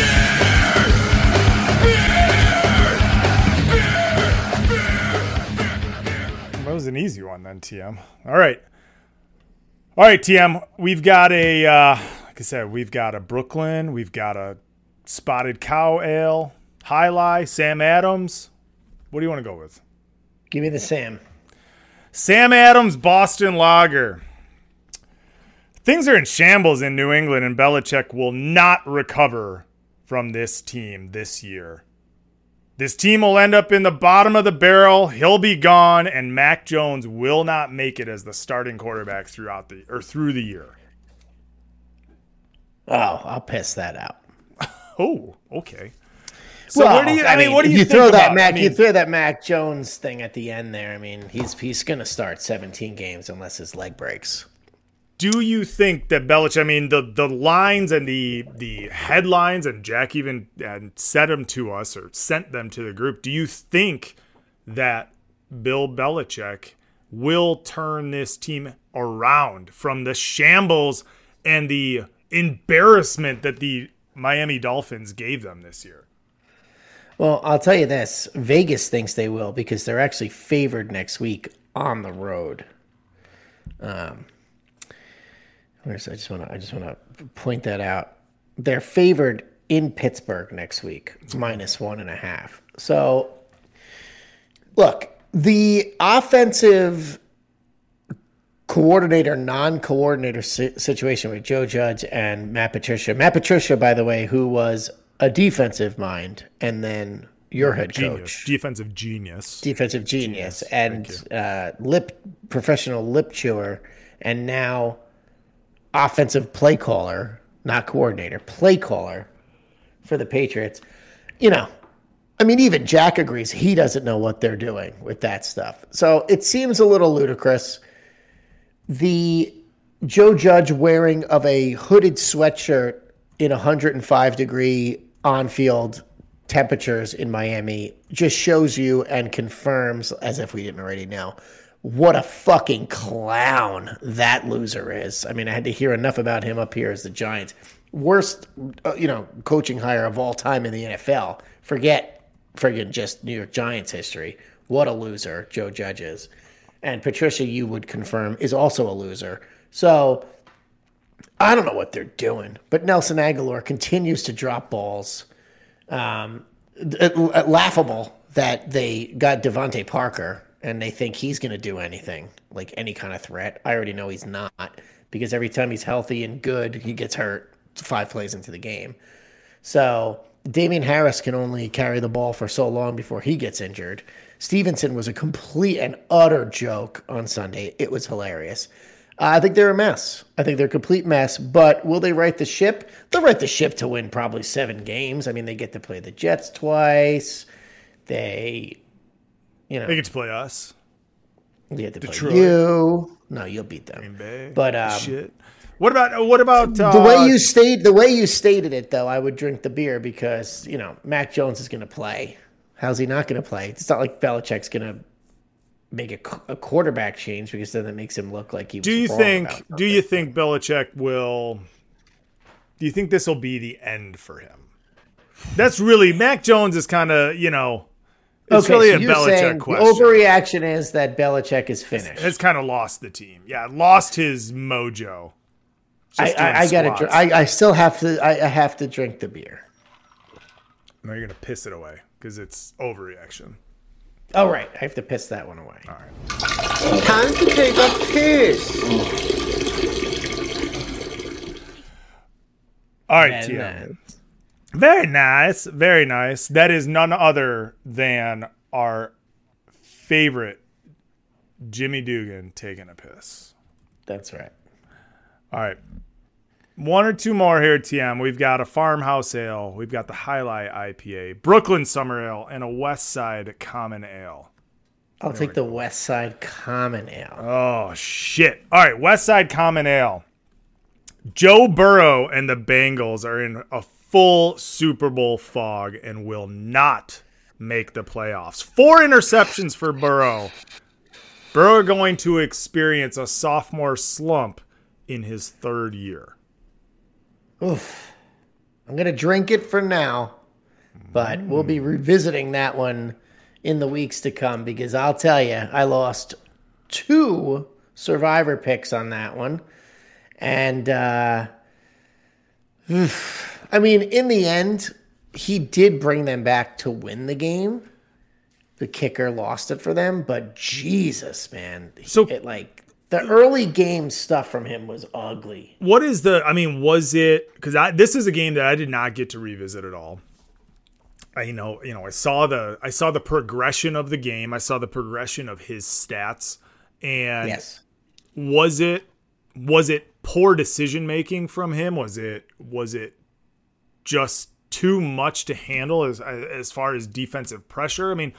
That was an easy one then, TM. All right. All right, TM. We've got a, uh, like I said, we've got a Brooklyn. We've got a Spotted Cow Ale, High Lie, Sam Adams. What do you want to go with? Give me the Sam. Sam Adams Boston Lager. Things are in shambles in New England, and Belichick will not recover from this team this year. This team will end up in the bottom of the barrel. He'll be gone, and Mac Jones will not make it as the starting quarterback throughout the or through the year. Oh, I'll piss that out. Oh, okay. So Well, where do you? I, mean, what do you, you think throw that about- Mac? I you throw that Mac Jones thing at the end there. I mean, he's he's going to start 17 games unless his leg breaks. do you think that Belichick? I mean, the the lines and the the headlines, and Jack even and said them to us or sent them to the group. Do you think that Bill Belichick will turn this team around from the shambles and the embarrassment that the Miami Dolphins gave them this year? Well, I'll tell you this: Vegas thinks they will because they're actually favored next week on the road. Um, I just want to I just want to point that out. They're favored in Pittsburgh next week, minus one and a half. So, look, the offensive coordinator non-coordinator si- situation with Joe Judge and Matt Patricia. Matt Patricia, by the way, who was a defensive mind, and then your head Genius, coach, defensive genius. defensive genius, and uh, lip professional lip chewer, and now offensive play caller, not coordinator, play caller for the Patriots. You know, I mean, even Jack agrees he doesn't know what they're doing with that stuff. So it seems a little ludicrous. The Joe Judge wearing of a hooded sweatshirt in 105 degree on field temperatures in Miami just shows you and confirms, as if we didn't already know, what a fucking clown that loser is. I mean, I had to hear enough about him up here as the Giants. Worst, uh, you know, coaching hire of all time in the NFL. Forget friggin' just New York Giants history. What a loser Joe Judge is. And Patricia, you would confirm, is also a loser. So I don't know what they're doing, but Nelson Agholor continues to drop balls. Um, it- laughable that they got DeVante Parker and they think he's going to do anything, like any kind of threat. I already know he's not because every time he's healthy and good, he gets hurt five plays into the game. So Damien Harris can only carry the ball for so long before he gets injured. Stevenson was a complete and utter joke on Sunday. It was hilarious. I think they're a mess. I think they're a complete mess. But will they right the ship? They'll right the ship to win probably seven games. I mean, they get to play the Jets twice. They, you know, They get to play us. they get to Detroit. play you. No, you'll beat them. But um, Shit. What about what about uh, the way you state the way you stated it, though, I would drink the beer because you know Mac Jones is going to play. How's he not going to play? It's not like Belichick's going to make a, a quarterback change because then that makes him look like he. Was Do you think? Do you think Belichick will? Do you think this will be the end for him? That's really Mac Jones is kind of you know. It's Okay, really so a you're saying Belichick the question. overreaction is that Belichick is finished. Has kind of lost the team. Yeah, lost his mojo. I, I, I got to. squats. I, I still have to. I, I have to drink the beer. No, you're gonna piss it away because it's overreaction. Oh right, I have to piss that one away. All right. Time to take a piss. All right, And TM. then- Very nice. Very nice. That is none other than our favorite Jimmy Dugan taking a piss. that's right. All right. One or two more here, TM. We've got a farmhouse ale. We've got the Highlight IPA, Brooklyn Summer Ale, and a West Side Common Ale. I'll take the West Side Common Ale. Oh, shit. All right. West Side Common Ale. Joe Burrow and the Bengals are in a full Super Bowl fog and will not make the playoffs. Four interceptions for Burrow. Burrow going to experience a sophomore slump in his third year. Oof. I'm gonna drink it for now, but we'll be revisiting that one in the weeks to come because I'll tell you, I lost two survivor picks on that one, and uh, oof. I mean, in the end, he did bring them back to win the game. The kicker lost it for them, but Jesus, man, So- it like the early game stuff from him was ugly. What is the? I mean, was it? Because I this is a game that I did not get to revisit at all. I you know you know I saw the I saw the progression of the game. I saw the progression of his stats, and Yes. was it was it poor decision making from him? Was it was it just too much to handle as as far as defensive pressure? I mean,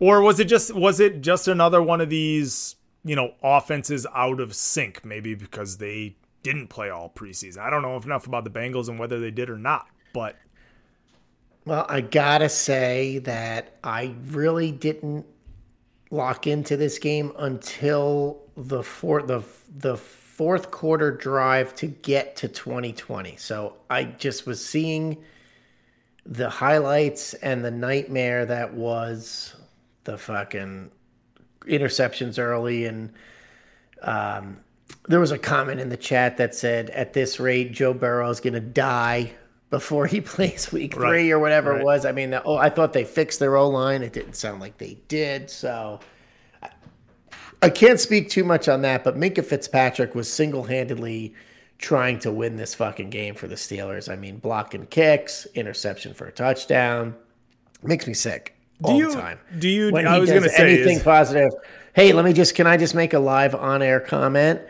or was it just was it just another one of these you know, offenses out of sync, maybe because they didn't play all preseason. I don't know enough about the Bengals and whether they did or not, but Well, I gotta say that I really didn't lock into this game until the fourth the the fourth quarter drive to get to 2020. So I just was seeing the highlights and the nightmare that was the fucking interceptions early and um, there was a comment in the chat that said at this rate joe burrow is going to die before he plays week Right, three or whatever right. it was. I mean oh i thought they fixed their o-line. It didn't sound like they did so I- i can't speak too much on that but minkah fitzpatrick was single-handedly trying to win this fucking game for the steelers. I mean blocking kicks interception for a touchdown makes me sick all you- the time do you- when I was gonna say, anything is- positive. Hey, let me just can I just make a live on air comment?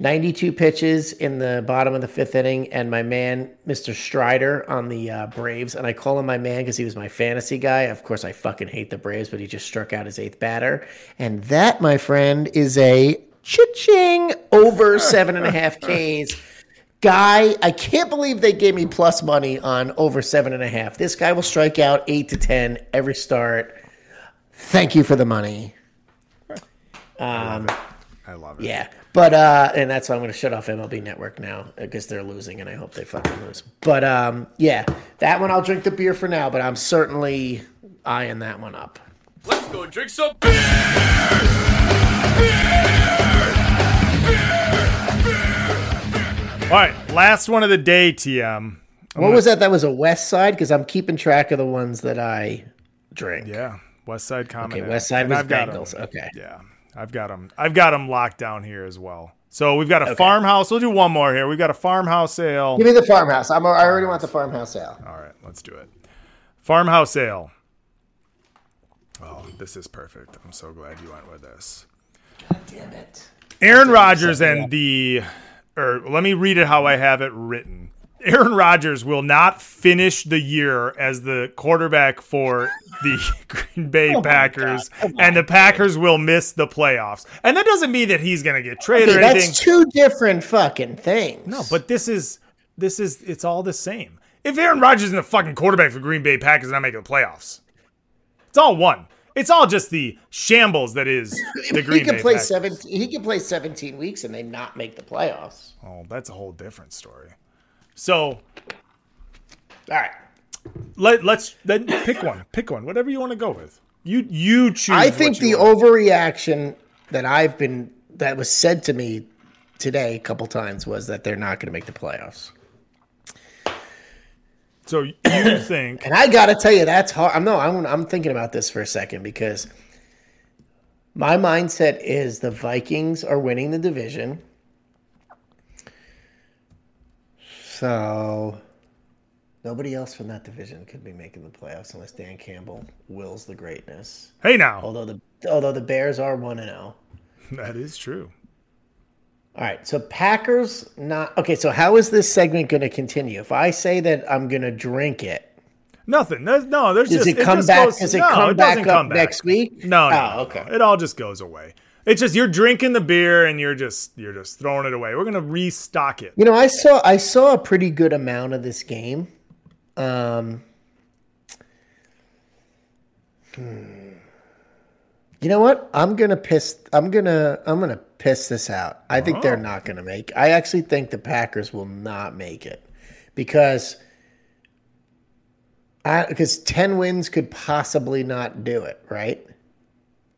92 pitches in the bottom of the fifth inning, and my man, Mr. Strider, on the uh, Braves. And I call him my man because he was my fantasy guy. Of course, I fucking hate the Braves, but he just struck out his eighth batter. And that, my friend, is a cha-ching over seven and a half Ks. Guy, I can't believe they gave me plus money on over seven and a half. This guy will strike out eight to 10 every start. Thank you for the money. Um, I love it. yeah, but uh, and that's why I'm going to shut off MLB Network now because they're losing, and I hope they fucking lose. But um, yeah, that one I'll drink the beer for now, but I'm certainly eyeing that one up. Let's go and drink some beer. All right, last one of the day, TM. What was that? That was a West Side because I'm keeping track of the ones that I drink. Yeah, West Side Common. Okay, West Side And was I've got Okay. Yeah, I've got them. I've got them locked down here as well. So we've got a farmhouse. We'll do one more here. We've got a farmhouse sale. Give me the farmhouse. I'm, I already want the farmhouse sale. All right, let's do it. Farmhouse sale. Oh, this is perfect. I'm so glad you went with this. God Damn it. Aaron Rodgers and the, or let me read it how I have it written. Aaron Rodgers will not finish the year as the quarterback for the Green Bay oh Packers, and the Packers will miss the playoffs. And that doesn't mean that he's going to get traded Okay, or anything. that's two different fucking things. No, but this is this is it's all the same. If Aaron Rodgers is the fucking quarterback for Green Bay Packers, and not making the playoffs. It's all one. It's all just the shambles that is the Green he could Bay play Packers. 17. He could play 17 weeks and they not make the playoffs. Oh, that's a whole different story. So All right. let let's then pick one. Pick one. Whatever you want to go with. You you choose. I think the want. overreaction that I've been that was said to me today a couple times was that they're not going to make the playoffs. So you think And I got to tell you that's hard. I'm no I'm I'm thinking about this for a second because my mindset is the Vikings are winning the division. So nobody else from that division could be making the playoffs unless Dan Campbell wills the greatness. hey now Although the although the Bears are 1 and oh. 0. that is true. All right, so Packers not okay. So how is this segment going to continue? If I say that I'm going to drink it, Nothing. There's, no, there's does just it come just back? goes- does it no, come doesn't back up come back. next week? No, no, Oh, no, okay. It all just goes away. It's just you're drinking the beer and you're just you're just throwing it away. We're gonna restock it. You know, I saw I saw a pretty good amount of this game. Um, hmm. You know what? I'm gonna piss. I'm gonna I'm gonna piss this out. I think Oh. they're not gonna make. I actually think the Packers will not make it because. I, because ten wins could possibly not do it, right?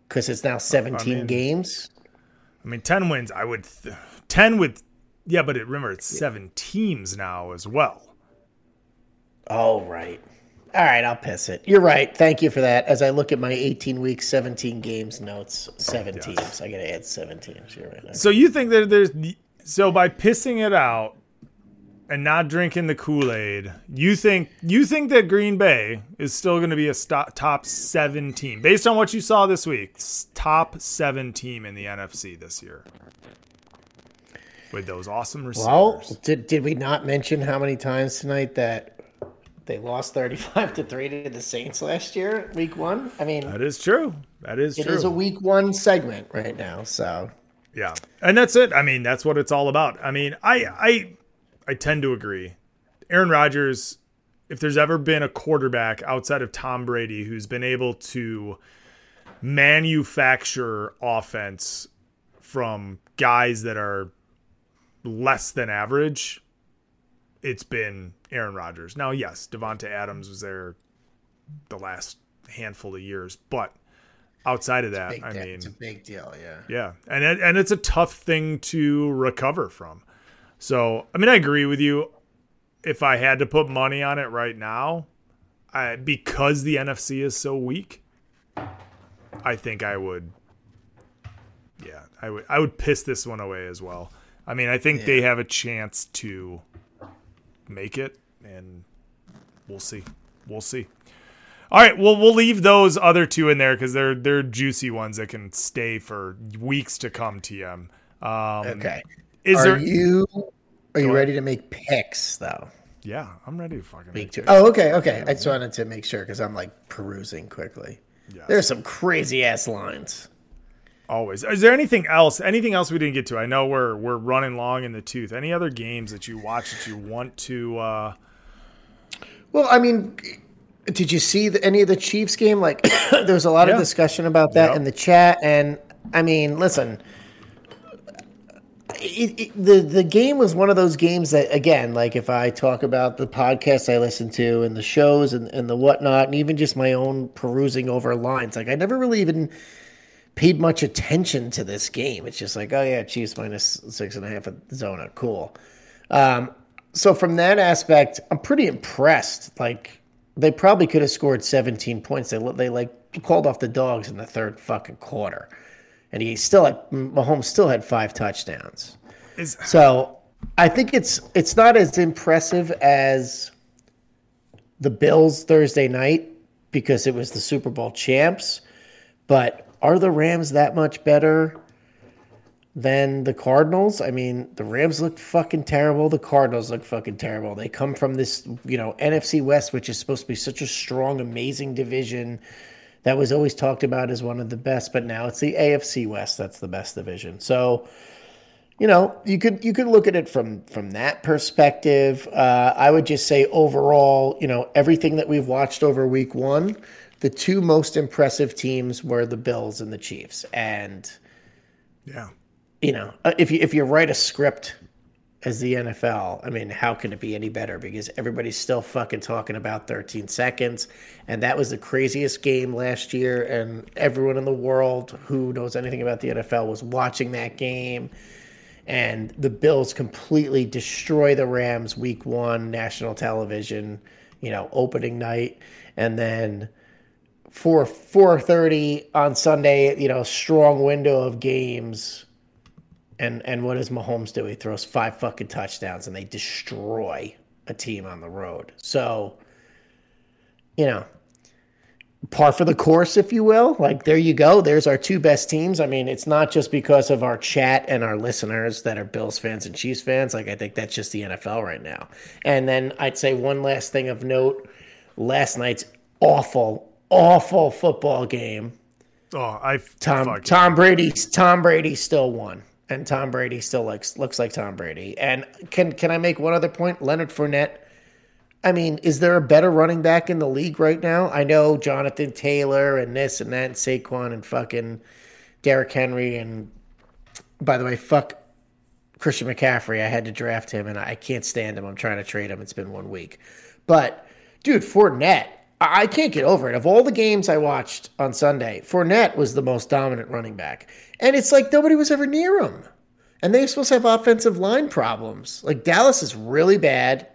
Because it's now seventeen mean- games. I mean, ten wins. I would th- ten with yeah, but it, remember it's seven teams now as well. Oh, right. All right, I'll piss it. You're right. Thank you for that. As I look at my 18 weeks, 17 games notes, seven teams. I got to add seven teams. You're right. So you think that there's so by pissing it out and not drinking the Kool Aid, you think you think that Green Bay is still going to be a sto- top seven team based on what you saw this week? Top seven team in the NFC this year with those awesome receivers. Well, did, did we not mention how many times tonight that They lost 35 to 3 to the Saints last year, week one. I mean, That is true. That is it true. is a week one segment right now. So, Yeah, and that's it. I mean, that's what it's all about. I mean, I I I tend to agree. Aaron Rodgers, if there's ever been a quarterback outside of Tom Brady who's been able to manufacture offense from guys that are less than average, it's been Aaron Rodgers. Now, yes, Davante Adams was there the last handful of years, but outside of that, I deal. mean, it's a big deal. Yeah. yeah, and it, and it's a tough thing to recover from. So, I mean, I agree with you. If I had to put money on it right now, I, because the NFC is so weak, I think I would. Yeah, I would. I would piss this one away as well. I mean, I think they have a chance to make it, and we'll see. We'll see. All right, well, we'll leave those other two in there because they're they're juicy ones that can stay for weeks to come. TM. Um, Okay. Is are there? you are you ready to make picks though? yeah, I'm ready to fucking. Make two. picks. Oh, okay, okay. I just wanted to make sure because I'm like perusing quickly. Yes. There's some crazy ass lines. Always. Is there anything else? Anything else we didn't get to? I know we're we're running long in the tooth. Any other games that you watch that you want to? uh Well, I mean, did you see the, any of the Chiefs game? Like, there was a lot Yeah. of discussion about that Yep. in the chat, and I mean, listen, it, it, the the game was one of those games that, again, like if I talk about the podcasts I listen to and the shows and, and the whatnot, and even just my own perusing over lines, like I never really even paid much attention to this game. It's just like, oh yeah, Chiefs minus six and a half at Zona, cool. Um, so from that aspect, I'm pretty impressed. Like they probably could have scored 17 points. They they like called off the dogs in the third fucking quarter, and he still had Mahomes still had five touchdowns. Is So I think it's it's not as impressive as the Bills Thursday night because it was the Super Bowl champs. But are the Rams that much better than the Cardinals? I mean, the Rams look fucking terrible. The Cardinals look fucking terrible. They come from this, you know, NFC West, which is supposed to be such a strong, amazing division that was always talked about as one of the best, but now it's the AFC West that's the best division. So, you know, you could you could look at it from from that perspective. Uh, I would just say overall, you know, everything that we've watched over Week One, the two most impressive teams were the Bills and the Chiefs, and yeah. you know, uh, if you if you write a script as the NFL, I mean, how can it be any better? Because everybody's still fucking talking about 13 seconds, and that was the craziest game last year. And everyone in the world who knows anything about the NFL was watching that game. And the Bills completely destroy the Rams week one, national television, you know, opening night, and then for 4:30 on Sunday, you know, strong window of games. And and what does Mahomes do? He throws five fucking touchdowns and they destroy a team on the road. So, you know, par for the course, if you will. Like there you go. There's our two best teams. I mean, it's not just because of our chat and our listeners that are Bills fans and Chiefs fans. Like I think that's just the NFL right now. And then I'd say one last thing of note: last night's awful, awful football game. Oh, I Tom Tom Brady Tom Brady still won. And Tom Brady still looks looks like Tom Brady. And can can I make one other point? Leonard Fournette. I mean, is there a better running back in the league right now? I know Jonathan Taylor and this and that, and Saquon and fucking Derrick Henry and by the way, fuck Christian McCaffrey. I had to draft him and I can't stand him. I'm trying to trade him. It's been one week. But dude, Fournette, I can't get over it. Of all the games I watched on Sunday, Fournette was the most dominant running back. And it's like nobody was ever near him. And they're supposed to have offensive line problems. Like Dallas is really bad,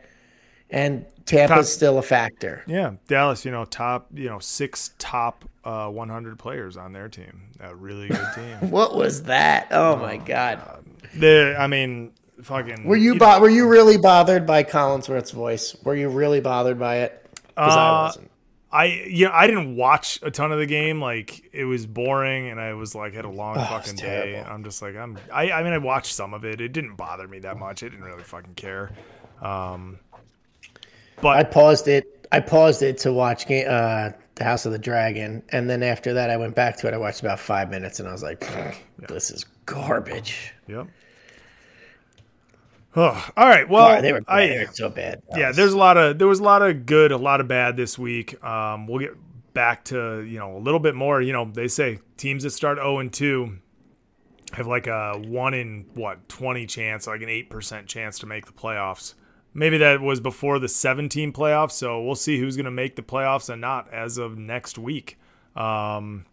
and Tampa's Top- still a factor. Yeah, Dallas. You know, top. You know, six top uh, 100 players on their team. A really good team. What was that? Oh my god. the, I mean, fucking. Were you bo- were you really bothered by Collinsworth's voice? Were you really bothered by it? Because I Uh, wasn't. I yeah, I didn't watch a ton of the game. Like it was boring, and I was like had a long Oh, fucking day. I'm just like I'm. I I mean, I watched some of it. It didn't bother me that much. I didn't really fucking care. Um, but I paused it. I paused it to watch ga- uh, the House of the Dragon, and then after that, I went back to it. I watched about five minutes, and I was like, "This is garbage." Yep. Oh, all right. Well, God, they were, I, they were so bad. yeah, there's a lot of there was a lot of good, a lot of bad this week. Um, we'll get back to you know a little bit more. You know, they say teams that start zero and two have like a one in what twenty chance, like an eight percent chance to make the playoffs. Maybe that was before the 17 playoffs, so we'll see who's going to make the playoffs and not as of next week. Um,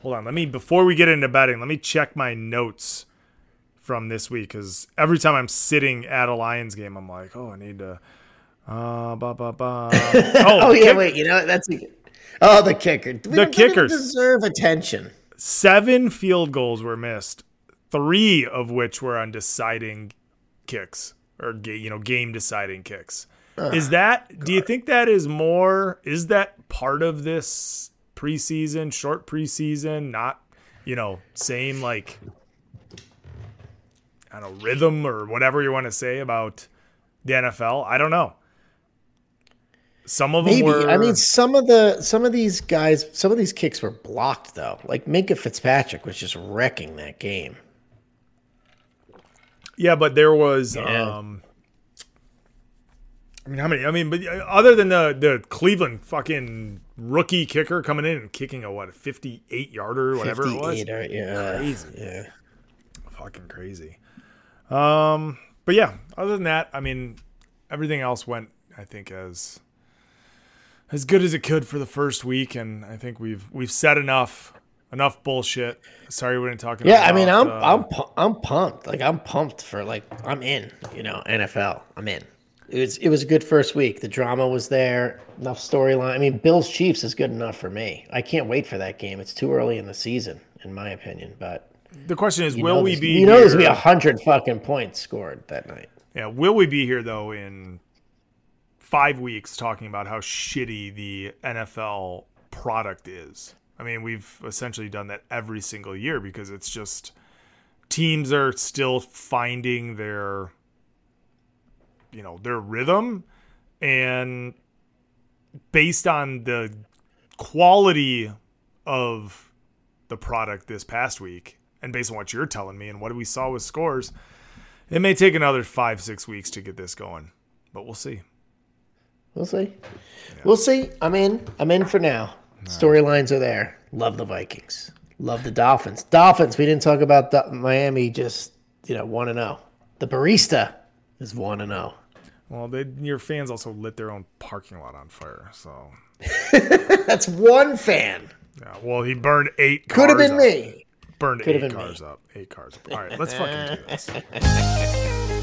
hold on, let me before we get into betting, let me check my notes from this week because every time I'm sitting at a Lions game, I'm like, oh, I need to. Uh, ba, ba, ba. Oh, Oh yeah, kick- wait. You know that's a, oh the kicker. We The don't- they don't kickers. deserve attention. seven field goals were missed, three of which were on deciding kicks or you know game deciding kicks. is that? Do you think that is more? Is that part of this preseason, short preseason? Not you know same like I don't know rhythm or whatever you want to say about the NFL. I don't know. Some of them Maybe. were. I mean, some of the some of these guys, some of these kicks were blocked though. Like Minkah Fitzpatrick was just wrecking that game. Yeah, but there was. Yeah. um I mean, how many? I mean, but uh, other than the the Cleveland fucking rookie kicker coming in and kicking a what, fifty eight yarder, whatever it was, 58, or- yeah, Crazy. yeah. fucking crazy. Um, but yeah, other than that, I mean, everything else went, I think, as as good as it could for the first week, and I think we've we've said enough enough bullshit. Sorry, we didn't talk. About yeah, I mean, I'm uh, I'm I'm pumped. Like I'm pumped for like I'm in. You know, NFL. I'm in. It was it was a good first week. The drama was there. Enough storyline. I mean, Bills Chiefs is good enough for me. I can't wait for that game. It's too early in the season, in my opinion. But the question is, you will we be? You know, there's be a hundred fucking points scored that night. Yeah, will we be here though in five weeks talking about how shitty the NFL product is? I mean, we've essentially done that every single year because it's just teams are still finding their you know, their rhythm and based on the quality of the product this past week and based on what you're telling me and what we saw with scores, it may take another five, six weeks to get this going, but we'll see. We'll see. We'll see. I'm in. I'm in for now. Storylines are there. Love the Vikings. Love the Dolphins. Dolphins. We didn't talk about the, Miami. Just you know, one to oh. zero. The barista is one to oh. zero. Well, they, your fans also lit their own parking lot on fire, so That's one fan. yeah. Well, he burned eight. Could have been up. me. Burned Could have eight been me. cars up. Eight cars. Up. All right, let's fucking do this.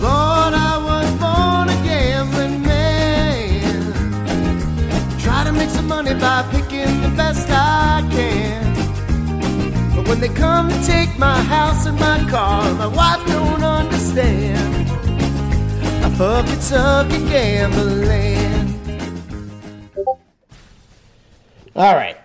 Lord, I was born a gambling man. Try to make some money by picking the best I can. But when they come to take my house and my car, my wife don't understand. I fucking suck at gambling. All right.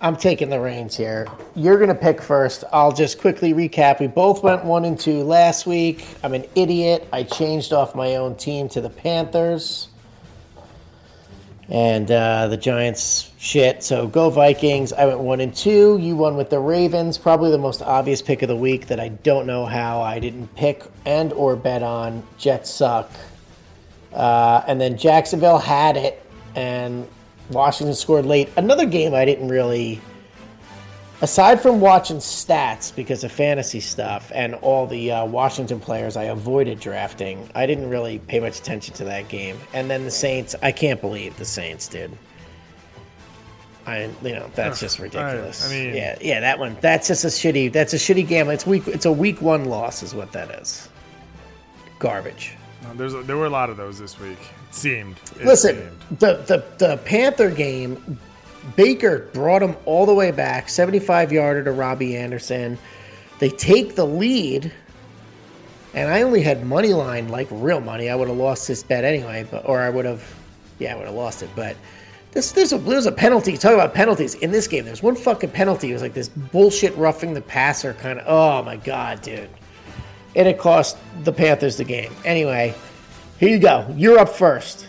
I'm taking the reins here. You're going to pick first. I'll just quickly recap. We both went one and two last week. I'm an idiot. I changed off my own team to the Panthers. And uh, the Giants shit. So go Vikings. I went one and two. You won with the Ravens. Probably the most obvious pick of the week that I don't know how I didn't pick and or bet on. Jets suck. Uh, and then Jacksonville had it, and Washington scored late. Another game I didn't really, aside from watching stats because of fantasy stuff and all the uh, Washington players I avoided drafting, I didn't really pay much attention to that game. And then the Saints, I can't believe the Saints did. I, you know, that's just ridiculous. I mean- yeah, yeah, that one. That's just a shitty. That's a shitty game. It's week. It's a week one loss, is what that is. Garbage. There's a, there were a lot of those this week. Seemed. It Listen, seemed. the, the the Panther game, Baker brought him all the way back, 75 yarder to Robbie Anderson. They take the lead, and I only had money line, like real money. I would have lost this bet anyway, but or I would have, yeah, I would have lost it. But this there's a there's a penalty. Talk about penalties in this game. There's one fucking penalty. It was like this bullshit roughing the passer kind of. Oh my god, dude. and it cost the Panthers the game. Anyway, here you go. You're up first.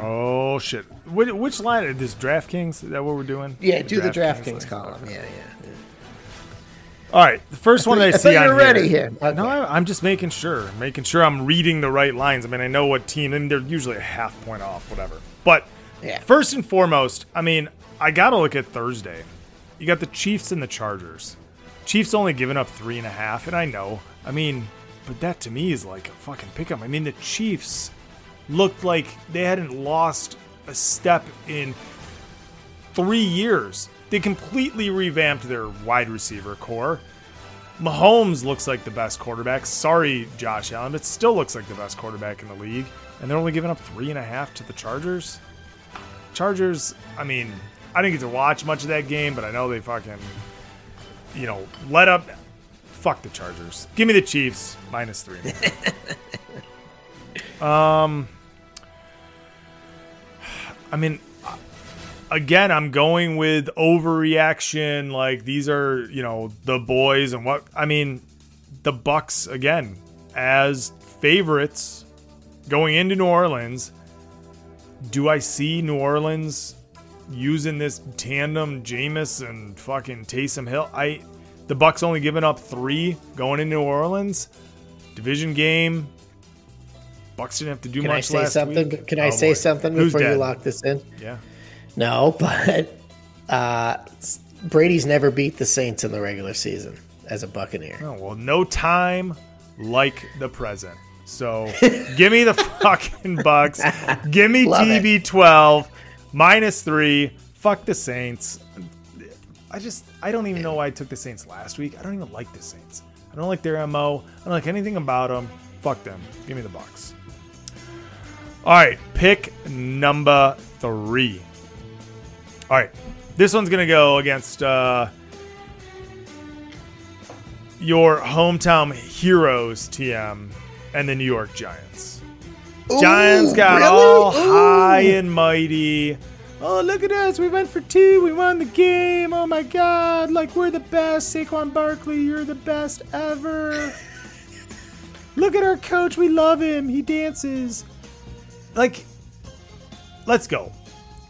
Oh shit! Which, which line is this? DraftKings? Is that what we're doing? Yeah, do the DraftKings DraftKings thing? column. Yeah, yeah. All right, the first one that I, I see thought you on were ready here. Okay. No, I, I'm just making sure, making sure I'm reading the right lines. I mean, I know what team, and they're usually a half point off, whatever. But Yeah. first and foremost, I mean, I gotta look at Thursday. You got the Chiefs and the Chargers. Chiefs only giving up three and a half, and I know. I mean, but that to me is like a fucking pickup. I mean, the Chiefs looked like they hadn't lost a step in three years. They completely revamped their wide receiver corps. Mahomes looks like the best quarterback. Sorry, Josh Allen, but still looks like the best quarterback in the league. And they're only giving up three and a half to the Chargers. Chargers, I mean, I didn't get to watch much of that game, but I know they fucking, you know, let up. Fuck the Chargers. Give me the Chiefs minus three. um, I mean, again, I'm going with overreaction. Like these are, you know, the boys and what I mean, the Bucks again as favorites going into New Orleans. Do I see New Orleans using this tandem Jameis and fucking Taysom Hill? I the Bucks only giving up three going into New Orleans. Division game. Bucks didn't have to do Can much I say something? week. Can I Oh, say boy. something Who's before you lock this in? Yeah. No, but uh, Brady's never beat the Saints in the regular season as a Buccaneer. Oh, well, no time like the present. So give me the fucking Bucks. Give me TB12 minus three. Fuck the Saints. I just, I don't even know why I took the Saints last week. I don't even like the Saints. I don't like their MO. I don't like anything about them. Fuck them. Give me the Bucks. All right, pick number three. All right, this one's gonna go against uh, your hometown heroes, TM, and the New York Giants. Giants got really? all Ooh. high and mighty. Oh, look at us. We went for two. We won the game. Oh, my God. Like, we're the best. Saquon Barkley, you're the best ever. look at our coach. We love him. He dances. Like, let's go.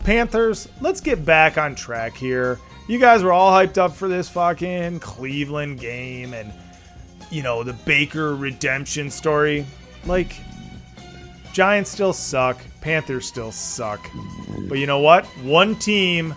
Panthers, let's get back on track here. You guys were all hyped up for this fucking Cleveland game and, you know, the Baker redemption story. Like, Giants still suck. Panthers still suck. But you know what? One team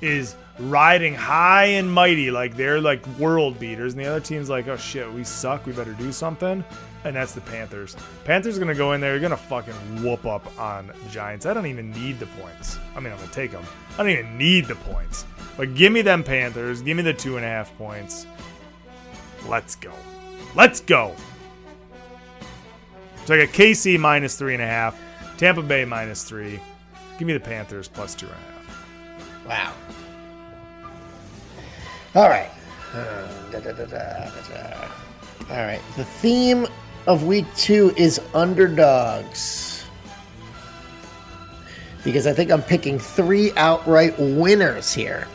is riding high and mighty, like they're like world beaters, and the other team's like, oh shit, we suck. We better do something. And that's the Panthers. Panthers are gonna go in there. You're gonna fucking whoop up on Giants. I don't even need the points. I mean, I'm gonna take them. I don't even need the points. But give me them Panthers. Give me the two and a half points. Let's go. Let's go. So I got KC minus three and a half, Tampa Bay minus three. Give me the Panthers plus two and a half. Wow. All right. Uh, da, da, da. All right. The theme of week two is underdogs. Because I think I'm picking three outright winners here.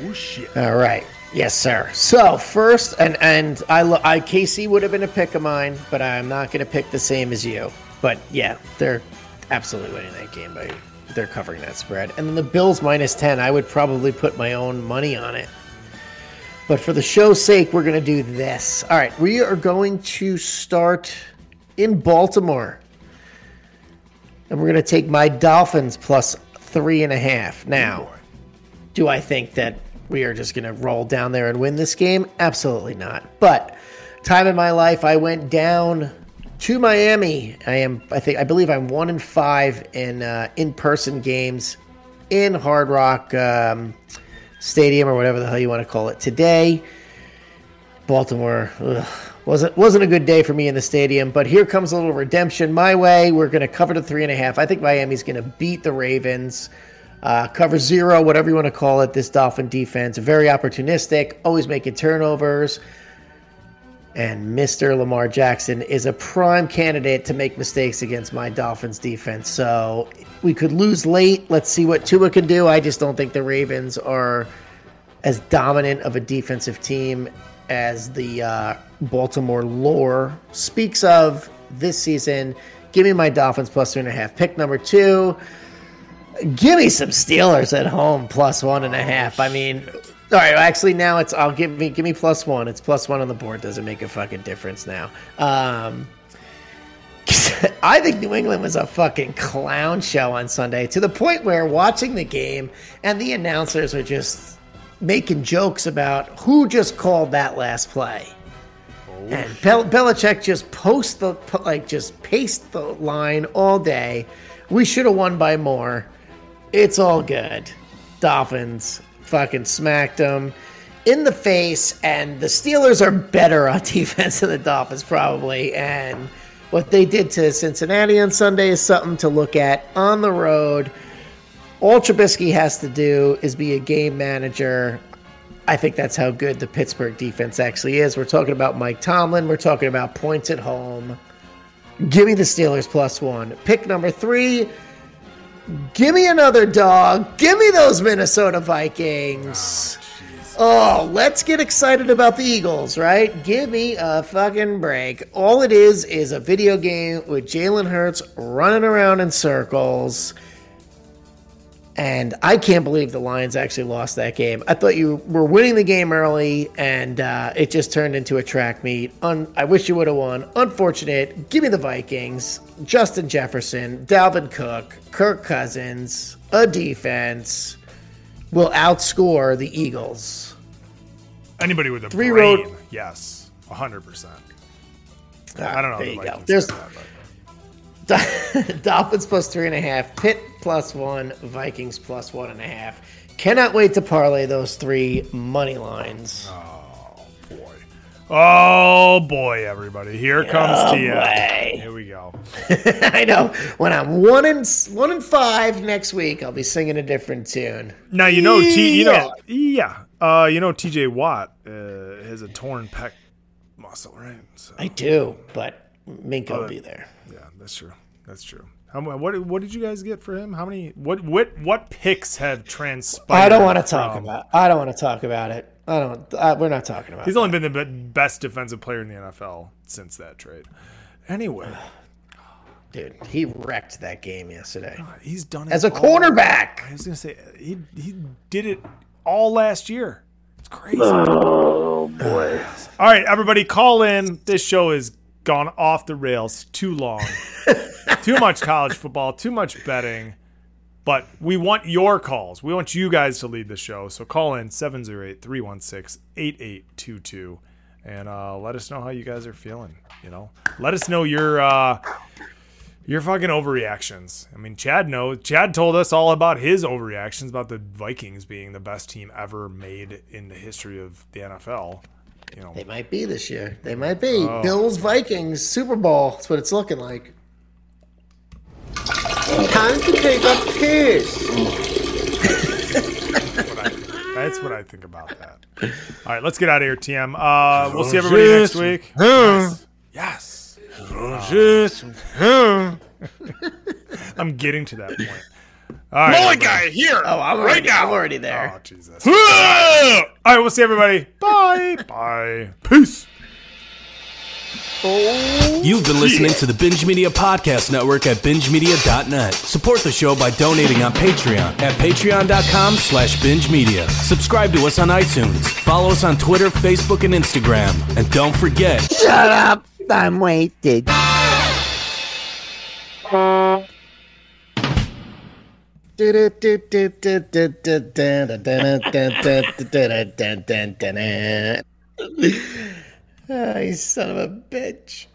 Oh shit. All right. Yes, sir. So first, and and I, I KC would have been a pick of mine, but I'm not going to pick the same as you. But yeah, they're absolutely winning that game by they're covering that spread. And then the Bills minus ten, I would probably put my own money on it. But for the show's sake, we're going to do this. All right, we are going to start in Baltimore, and we're going to take my Dolphins plus three and a half. Now, do I think that we are just going to roll down there and win this game? Absolutely not. But time in my life, I went down to Miami. I am, I think, I believe I'm one in five in uh, in-person games in Hard Rock um, Stadium or whatever the hell you want to call it today. Baltimore ugh, wasn't wasn't a good day for me in the stadium, but here comes a little redemption my way. We're going to cover the three and a half. I think Miami's going to beat the Ravens. Uh, cover zero, whatever you want to call it. This Dolphin defense, very opportunistic, always making turnovers. And Mr. Lamar Jackson is a prime candidate to make mistakes against my Dolphins defense. So we could lose late. Let's see what Tua can do. I just don't think the Ravens are as dominant of a defensive team as the uh, Baltimore lore speaks of this season. Give me my Dolphins plus two and a half. Pick number two. Give me some Steelers at home plus one and a half. I mean, all right. Actually, now it's I'll give me give me plus one. It's plus one on the board. Doesn't make a fucking difference now. Um, I think New England was a fucking clown show on Sunday to the point where watching the game and the announcers are just making jokes about who just called that last play. and Bel- Belichick just post the like just paste the line all day. We should have won by more. It's all good. Dolphins fucking smacked them in the face, and the Steelers are better on defense than the Dolphins probably. And what they did to Cincinnati on Sunday is something to look at on the road. All Trubisky has to do is be a game manager. I think that's how good the Pittsburgh defense actually is. We're talking about Mike Tomlin. We're talking about points at home. Give me the Steelers plus one. Pick number three. Give me another dog. Give me those Minnesota Vikings. Ah, oh, let's get excited about the Eagles, right? Give me a fucking break. All it is is a video game with Jalen Hurts running around in circles. And I can't believe the Lions actually lost that game. I thought you were winning the game early, and uh, it just turned into a track meet. Un- I wish you would have won. Unfortunate. Give me the Vikings. Justin Jefferson, Dalvin Cook, Kirk Cousins, a defense will outscore the Eagles. Anybody with a Three brain, road- yes, hundred percent. Ah, I don't know. There the you go. There's that, Dolphins plus three and a half, Pitt plus one, Vikings plus one and a half. Cannot wait to parlay those three money lines. Oh boy. Oh boy, everybody! Here comes Oh, TM. Here we go. I know. When I'm one and one and five next week, I'll be singing a different tune. Now you know T. You know, yeah. Uh, you know T.J. Watt uh, has a torn pec muscle, right? So, I do, but Minkah will be there. yeah, that's true. That's true. How what what did you guys get for him? How many? What what what picks have transpired? I don't want to talk from- about. I don't want to talk about it. I don't. Uh, we're not talking about. He's it. only been the best defensive player in the NFL since that trade. Anyway, Dude, he wrecked that game yesterday he's done it as a all- cornerback. I was gonna say he he did it all last year. It's crazy. Oh boy. All right, everybody, call in. This show has gone off the rails too long. too much college football, too much betting. But we want your calls. We want you guys to lead the show. So call in 708 316 8822 and uh, let us know how you guys are feeling. You know, let us know your. Uh, your fucking overreactions. I mean, Chad knows. Chad told us all about his overreactions about the Vikings being the best team ever made in the history of the NFL. You know, They might be this year. They might be. Oh. Bills Vikings Super Bowl. That's what it's looking like. Time to take a piss. what I. That's what I think about that. All right, let's get out of here, TM. Uh, we'll see everybody next week. Yes. yes. I'm getting to that point. All right, Mullet guy here. Oh, I'm right already, now. I'm already there. Oh, Jesus. All right, we'll see everybody. Bye. Bye. Peace. Oh, You've been listening to the Binge Media Podcast Network at bingemedia.net. Support the show by donating on Patreon at patreon.com slash binge media. Subscribe to us on iTunes. Follow us on Twitter, Facebook, and Instagram. And don't forget, Shut up. I'm wasted. Ah, you son of a bitch.